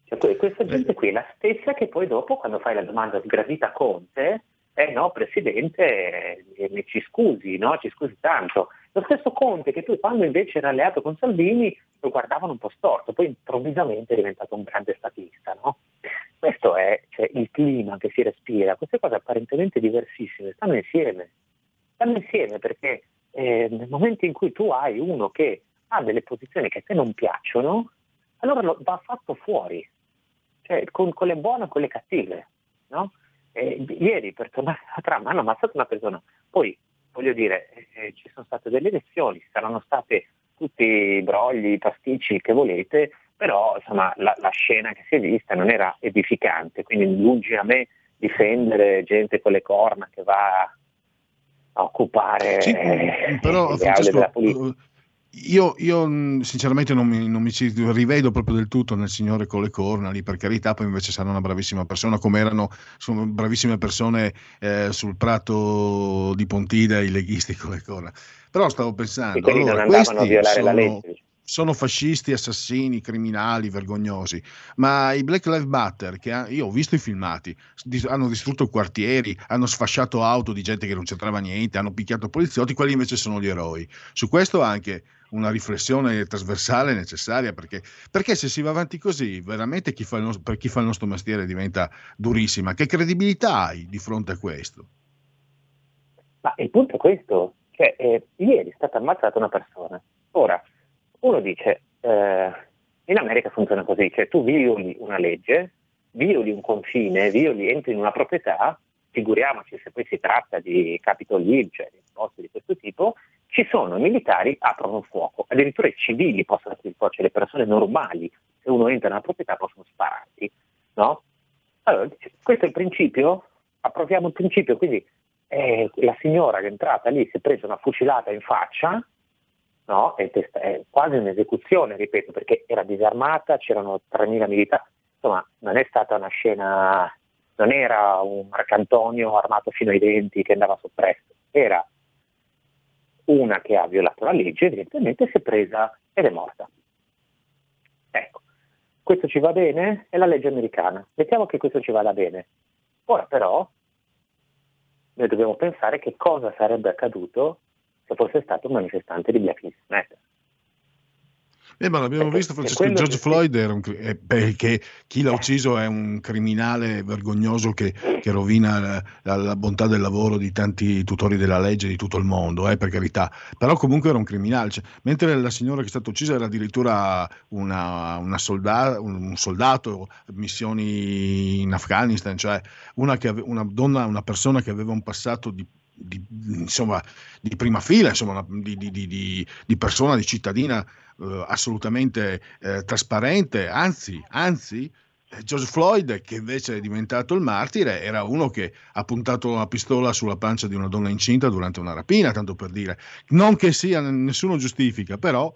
Speaker 29: Cioè, questa gente qui è la stessa che poi dopo, quando fai la domanda sgradita a Conte, eh no, Presidente, eh, mi ci scusi, no? Ci scusi tanto. Lo stesso Conte che poi quando invece era alleato con Salvini lo guardavano un po' storto, poi improvvisamente è diventato un grande statista, no? Questo è cioè, il clima che si respira, queste cose apparentemente diversissime stanno insieme, stanno insieme perché eh, nel momento in cui tu hai uno che ha delle posizioni che a te non piacciono, allora lo, va fatto fuori, cioè con, con le buone e con le cattive. No? Eh, ieri per tornare a trama hanno ammazzato una persona, poi voglio dire, eh, ci sono state delle elezioni, saranno state tutti i brogli, i pasticci che volete, però insomma, la, la, scena che si è vista non era edificante, quindi lungi a me difendere gente con le corna che va a occupare
Speaker 4: sì,
Speaker 29: eh,
Speaker 4: però, le Francesco, della politica. Io, io, sinceramente non mi, non mi, ci rivedo proprio del tutto nel signore con le corna lì, per carità, poi invece sarà una bravissima persona, come erano sono bravissime persone eh, sul prato di Pontida i leghisti con le corna. Però stavo pensando, allora, questi sono, sono, fascisti, assassini, criminali, vergognosi, ma i Black Lives Matter, che ha, io ho visto i filmati, hanno distrutto quartieri, hanno sfasciato auto di gente che non c'entrava niente, hanno picchiato poliziotti, quelli invece sono gli eroi. Su questo anche una riflessione trasversale necessaria perché, perché, se si va avanti così veramente chi nostro, per chi fa il nostro mestiere diventa durissima che credibilità hai di fronte a questo?
Speaker 29: Ma il punto è questo cioè, eh, ieri è stata ammazzata una persona ora uno dice eh, in America funziona così cioè tu violi una legge violi un confine violi entri in una proprietà figuriamoci se poi si tratta di Capitol Hill cioè di posti di questo tipo ci sono i militari, aprono il fuoco, addirittura i civili possono aprire il fuoco, cioè le persone normali, se uno entra nella proprietà possono spararti, no? Allora, questo è il principio, approviamo il principio, quindi eh, la signora che è entrata lì si è presa una fucilata in faccia, no? È, è quasi un'esecuzione, ripeto, perché era disarmata, c'erano 3.000 militari, insomma non è stata una scena, non era un Marcantonio armato fino ai denti che andava soppresso, era una che ha violato la legge evidentemente si è presa ed è morta. Ecco, questo ci va bene? È la legge americana. Mettiamo che questo ci vada bene. Ora però noi dobbiamo pensare che cosa sarebbe accaduto se fosse stato un manifestante di Black Lives Matter.
Speaker 4: Eh, ma l'abbiamo perché, visto, Francesco, George Floyd era un, eh, perché chi l'ha ucciso è un criminale vergognoso che, che rovina la, la, la, bontà del lavoro di tanti tutori della legge di tutto il mondo, eh, per carità. Però comunque era un criminale. Cioè, mentre la signora che è stata uccisa era addirittura una, una solda- un soldato, missioni in Afghanistan, cioè una, che, una donna, una persona che aveva un passato di di, insomma, di prima fila, insomma, di, di, di persona, di cittadina eh, assolutamente eh, trasparente, anzi, anzi eh, George Floyd, che invece è diventato il martire, era uno che ha puntato una pistola sulla pancia di una donna incinta durante una rapina, tanto per dire. Non che sia, nessuno giustifica, però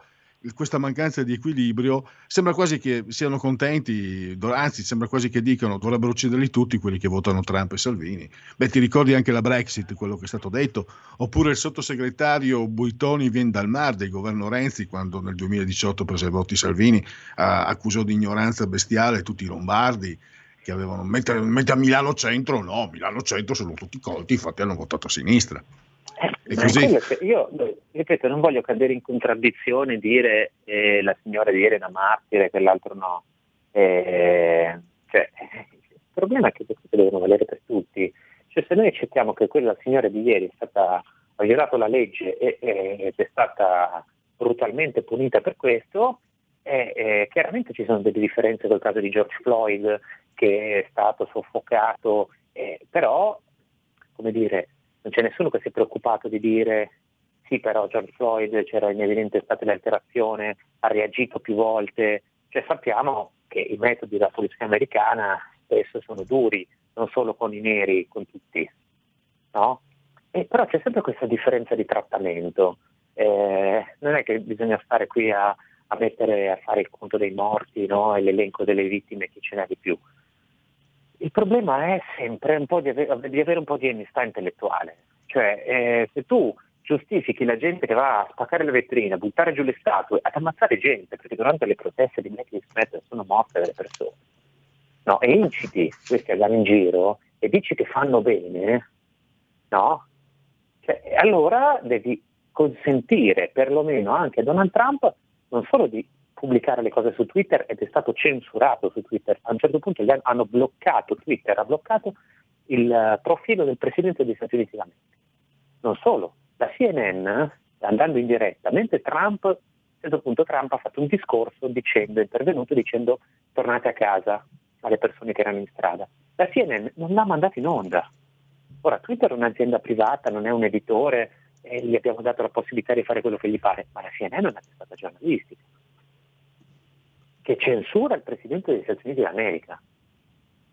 Speaker 4: questa mancanza di equilibrio sembra quasi che siano contenti, anzi sembra quasi che dicano dovrebbero ucciderli tutti quelli che votano Trump e Salvini. Beh, ti ricordi anche la Brexit, quello che è stato detto, oppure il sottosegretario Buitoni viene dal Mar del governo Renzi quando nel 2018 prese i voti Salvini, accusò di ignoranza bestiale tutti i lombardi che avevano, mentre, mentre a Milano Centro no, Milano Centro sono tutti colti, infatti hanno votato a sinistra. E
Speaker 29: che- io ripeto, non voglio cadere in contraddizione e dire eh, la signora di ieri è una martire, quell'altro no. Eh, cioè, il problema è che queste devono valere per tutti. Cioè, se noi accettiamo che quella signora di ieri è stata, ha violato la legge e- e- ed è stata brutalmente punita per questo, eh, eh, chiaramente ci sono delle differenze col caso di George Floyd che è stato soffocato, eh, però come dire, non c'è nessuno che si è preoccupato di dire sì però George Floyd c'era in evidente stato di alterazione, ha reagito più volte, cioè sappiamo che i metodi della polizia americana spesso sono duri, non solo con i neri, con tutti, no? E però c'è sempre questa differenza di trattamento, Eh, non è che bisogna stare qui a, a mettere a fare il conto dei morti no? e l'elenco delle vittime, chi ce n'è di più. Il problema è sempre un po' di, ave- di avere un po' di onestà intellettuale. Cioè, eh, se tu giustifichi la gente che va a spaccare le vetrine, a buttare giù le statue, ad ammazzare gente, perché durante le proteste di Black Lives Matter sono morte delle persone, no? e inciti questi ad andare in giro e dici che fanno bene, no? Cioè, allora devi consentire perlomeno anche a Donald Trump non solo di pubblicare le cose su Twitter ed è stato censurato su Twitter, a un certo punto hanno bloccato Twitter, ha bloccato il eh, profilo del Presidente degli Stati Uniti d'America. Non solo, la CNN andando in diretta, mentre Trump, a un certo punto Trump ha fatto un discorso dicendo, è intervenuto dicendo tornate a casa alle persone che erano in strada. La CNN non l'ha mandato in onda. Ora, Twitter è un'azienda privata, non è un editore, e gli abbiamo dato la possibilità di fare quello che gli pare, ma la CNN è una testata giornalistica che censura il Presidente degli Stati Uniti d'America,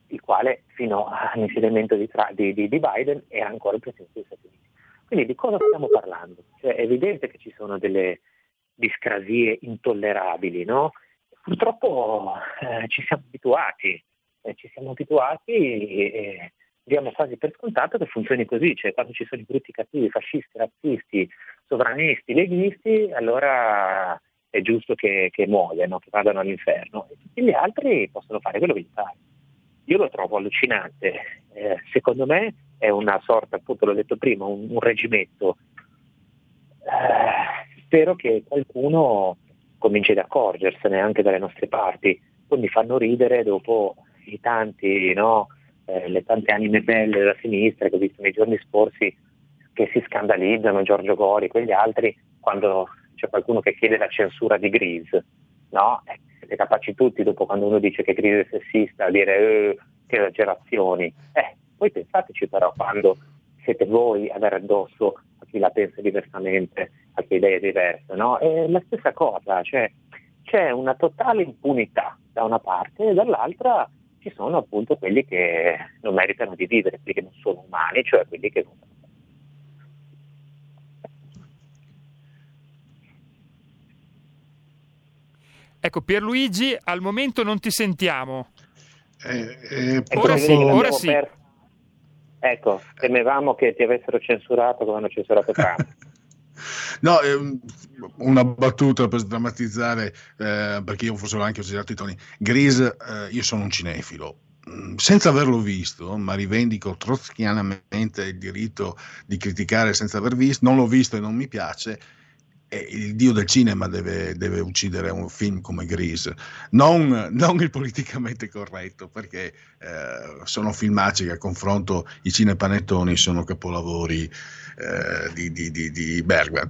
Speaker 29: il quale fino all'insediamento di, di- di Biden era ancora il Presidente degli Stati Uniti. Quindi di cosa stiamo parlando? Cioè, è evidente che ci sono delle discrasie intollerabili, no? Purtroppo eh, ci siamo abituati, eh, ci siamo abituati e, e diamo quasi per scontato che funzioni così, cioè quando ci sono i brutti cattivi, fascisti, razzisti, sovranisti, leghisti, allora è giusto che, che muoiano, che vadano all'inferno. E tutti gli altri possono fare quello che gli pare. Io lo trovo allucinante, Eh, secondo me è una sorta, appunto l'ho detto prima, un, un reggimento. Eh, spero che qualcuno cominci ad accorgersene anche dalle nostre parti, poi mi fanno ridere dopo i tanti, no, eh, le tante anime belle della sinistra che ho visto nei giorni scorsi che si scandalizzano, Giorgio Gori, quegli altri, quando c'è qualcuno che chiede la censura di Grease, no? Eh, siete capaci tutti dopo quando uno dice che Grease è sessista a dire eh, che esagerazioni. Eh, poi pensateci però quando siete voi a dare addosso a chi la pensa diversamente, a chi ha idee diverse, no? È la stessa cosa, cioè c'è una totale impunità da una parte e dall'altra ci sono appunto quelli che non meritano di vivere, quelli che non sono umani, cioè quelli che non
Speaker 20: Ecco, Pierluigi, al momento non ti sentiamo.
Speaker 4: Eh,
Speaker 20: Ora sì, ora sì.
Speaker 29: perso. Ecco, temevamo che ti avessero censurato come hanno censurato Trump.
Speaker 4: No, ehm, una battuta per sdrammatizzare, eh, perché io forse ho anche usato i toni. Grease, eh, io sono un cinefilo. Mm, Senza averlo visto, ma rivendico trotskianamente il diritto di criticare senza aver visto, non l'ho visto e non mi piace. Il dio del cinema deve, deve uccidere un film come Grease, non, non il politicamente corretto, perché eh, sono filmacci che a confronto i cinepanettoni sono capolavori eh, di, di, di, di Bergman.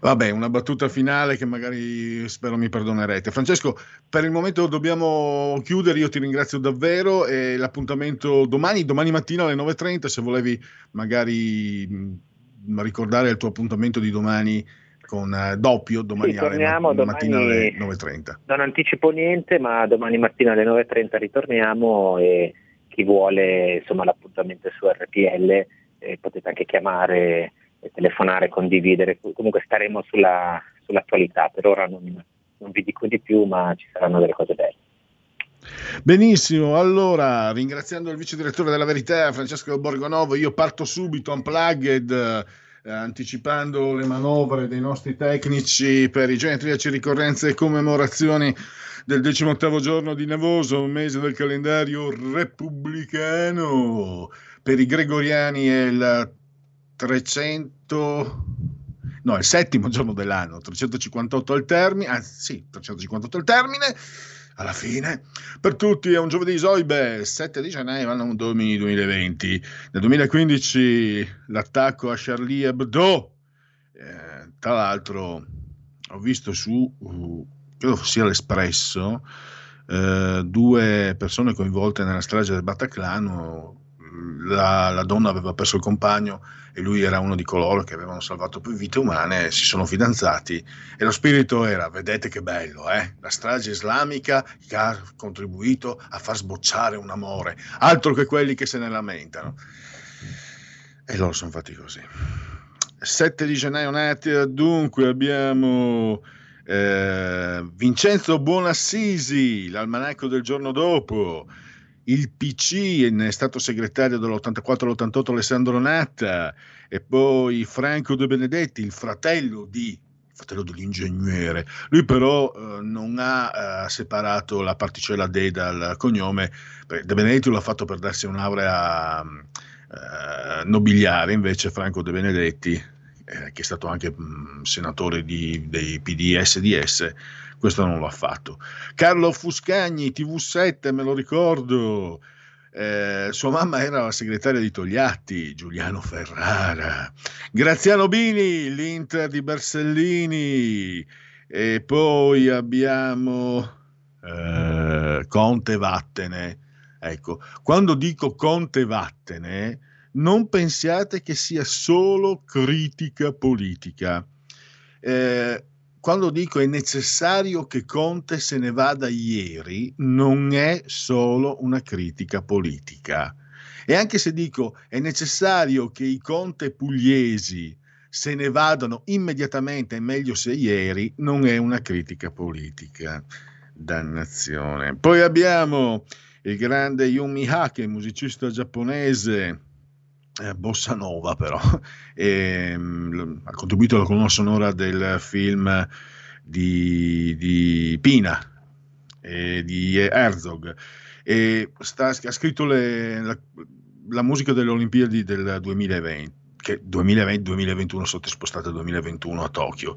Speaker 4: Vabbè, una battuta finale che magari spero mi perdonerete. Francesco, per il momento dobbiamo chiudere, io ti ringrazio davvero e l'appuntamento domani, domani mattina alle 9.30, se volevi magari mh, ricordare il tuo appuntamento di domani con eh, doppio, domani
Speaker 29: Sì,
Speaker 4: alle no- mattina alle
Speaker 29: domani-
Speaker 4: 9.30.
Speaker 29: Non anticipo niente, ma domani mattina alle 9.30 ritorniamo e chi vuole insomma, l'appuntamento su RPL eh, potete anche chiamare, telefonare, condividere, comunque staremo sulla, sull'attualità, per ora non, non vi dico di più, ma ci saranno delle cose belle.
Speaker 4: Benissimo, allora ringraziando il vice direttore della Verità Francesco Borgonovo, io parto subito unplugged anticipando le manovre dei nostri tecnici per i genetriaci ricorrenze e commemorazioni del 18 giorno di Nevoso, mese del calendario repubblicano. Per i gregoriani è il 300 no, il settimo giorno dell'anno, 358 al termine, anzi sì, 358 al termine, alla fine, per tutti è un giovedì Soibe, 7 di gennaio, anno 2020. Nel 2015 l'attacco a Charlie Hebdo, eh, tra l'altro ho visto su, uh, credo sia l'Espresso, eh, due persone coinvolte nella strage del Bataclan, la, la, donna aveva perso il compagno e lui era uno di coloro che avevano salvato più vite umane, si sono fidanzati e lo spirito era, vedete che bello, eh? la strage islamica che ha contribuito a far sbocciare un amore, altro che quelli che se ne lamentano. E loro sono fatti così. 7 di gennaio nati, dunque abbiamo eh, Vincenzo Buonassisi, l'almanacco del giorno dopo, il PC è stato segretario dall'84 all'88 Alessandro Natta e poi Franco De Benedetti, il fratello di fratello dell'ingegnere. Lui però eh, non ha eh, separato la particella D dal cognome, De Benedetti l'ha fatto per darsi un'aurea eh, nobiliare, invece Franco De Benedetti, eh, che è stato anche mh, senatore di, dei PD e SDS, questo non l'ha fatto. Carlo Fuscagni, TV7, me lo ricordo. Eh, sua mamma era la segretaria di Togliatti, Giuliano Ferrara. Graziano Bini, l'Inter di Bersellini. E poi abbiamo eh, Conte Vattene. Ecco, quando dico Conte Vattene, non pensiate che sia solo critica politica. Eh, quando dico è necessario che Conte se ne vada ieri, non è solo una critica politica. E anche se dico è necessario che i Conte pugliesi se ne vadano immediatamente, meglio se ieri, non è una critica politica. Dannazione. Poi abbiamo il grande Yumi Hake, musicista giapponese, eh, bossa nova però, e, mh, ha contribuito alla colonna sonora del film di, di Pina e di Herzog. E sta, ha scritto le, la, la, musica delle Olimpiadi del 2020 che 2020-2021 sono spostate al 2021 a Tokyo.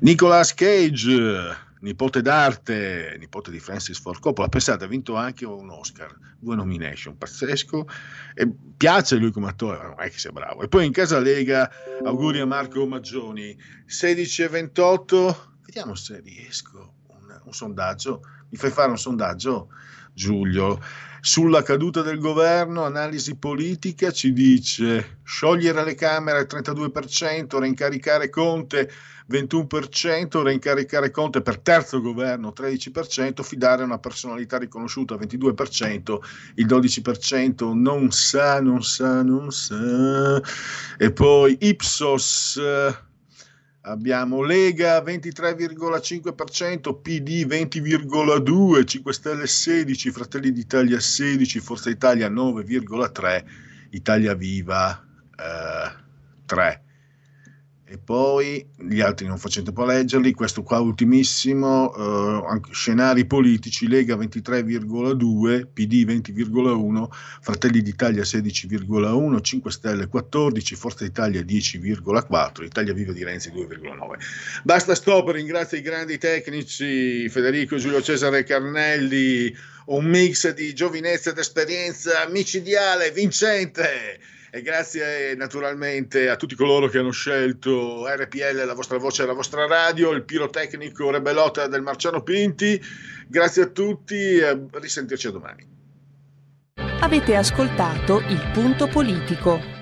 Speaker 4: Nicolas Cage nipote d'arte, nipote di Francis Ford Coppola, pensate, ha vinto anche un Oscar, due nomination, pazzesco, e piace lui come attore, non è che sia bravo. E poi in casa Lega, auguri a Marco Maggioni, 16 e 28, vediamo se riesco, un, un sondaggio, mi fai fare un sondaggio, Giulio, sulla caduta del governo, analisi politica, ci dice sciogliere le Camere al 32%, reincaricare Conte 21%, reincaricare Conte per terzo governo 13%, fidare una personalità riconosciuta 22%, il 12% non sa, non sa, non sa, e poi Ipsos abbiamo Lega 23,5%, PD 20,2%, 5 Stelle 16%, Fratelli d'Italia 16%, Forza Italia 9,3%, Italia Viva eh, 3% e poi gli altri non tempo a leggerli, questo qua ultimissimo, eh, scenari politici, Lega 23,2, PD 20,1, Fratelli d'Italia 16,1, 5 Stelle 14, Forza Italia 10,4, Italia Viva di Renzi 2,9. Basta stop, ringrazio i grandi tecnici, Federico Giulio Cesare Carnelli, un mix di giovinezza ed esperienza micidiale, vincente e grazie naturalmente a tutti coloro che hanno scelto RPL, la vostra voce e la vostra radio, il pirotecnico Rebelota del Marciano Pinti. Grazie a tutti e risentirci domani.
Speaker 30: Avete ascoltato il punto politico.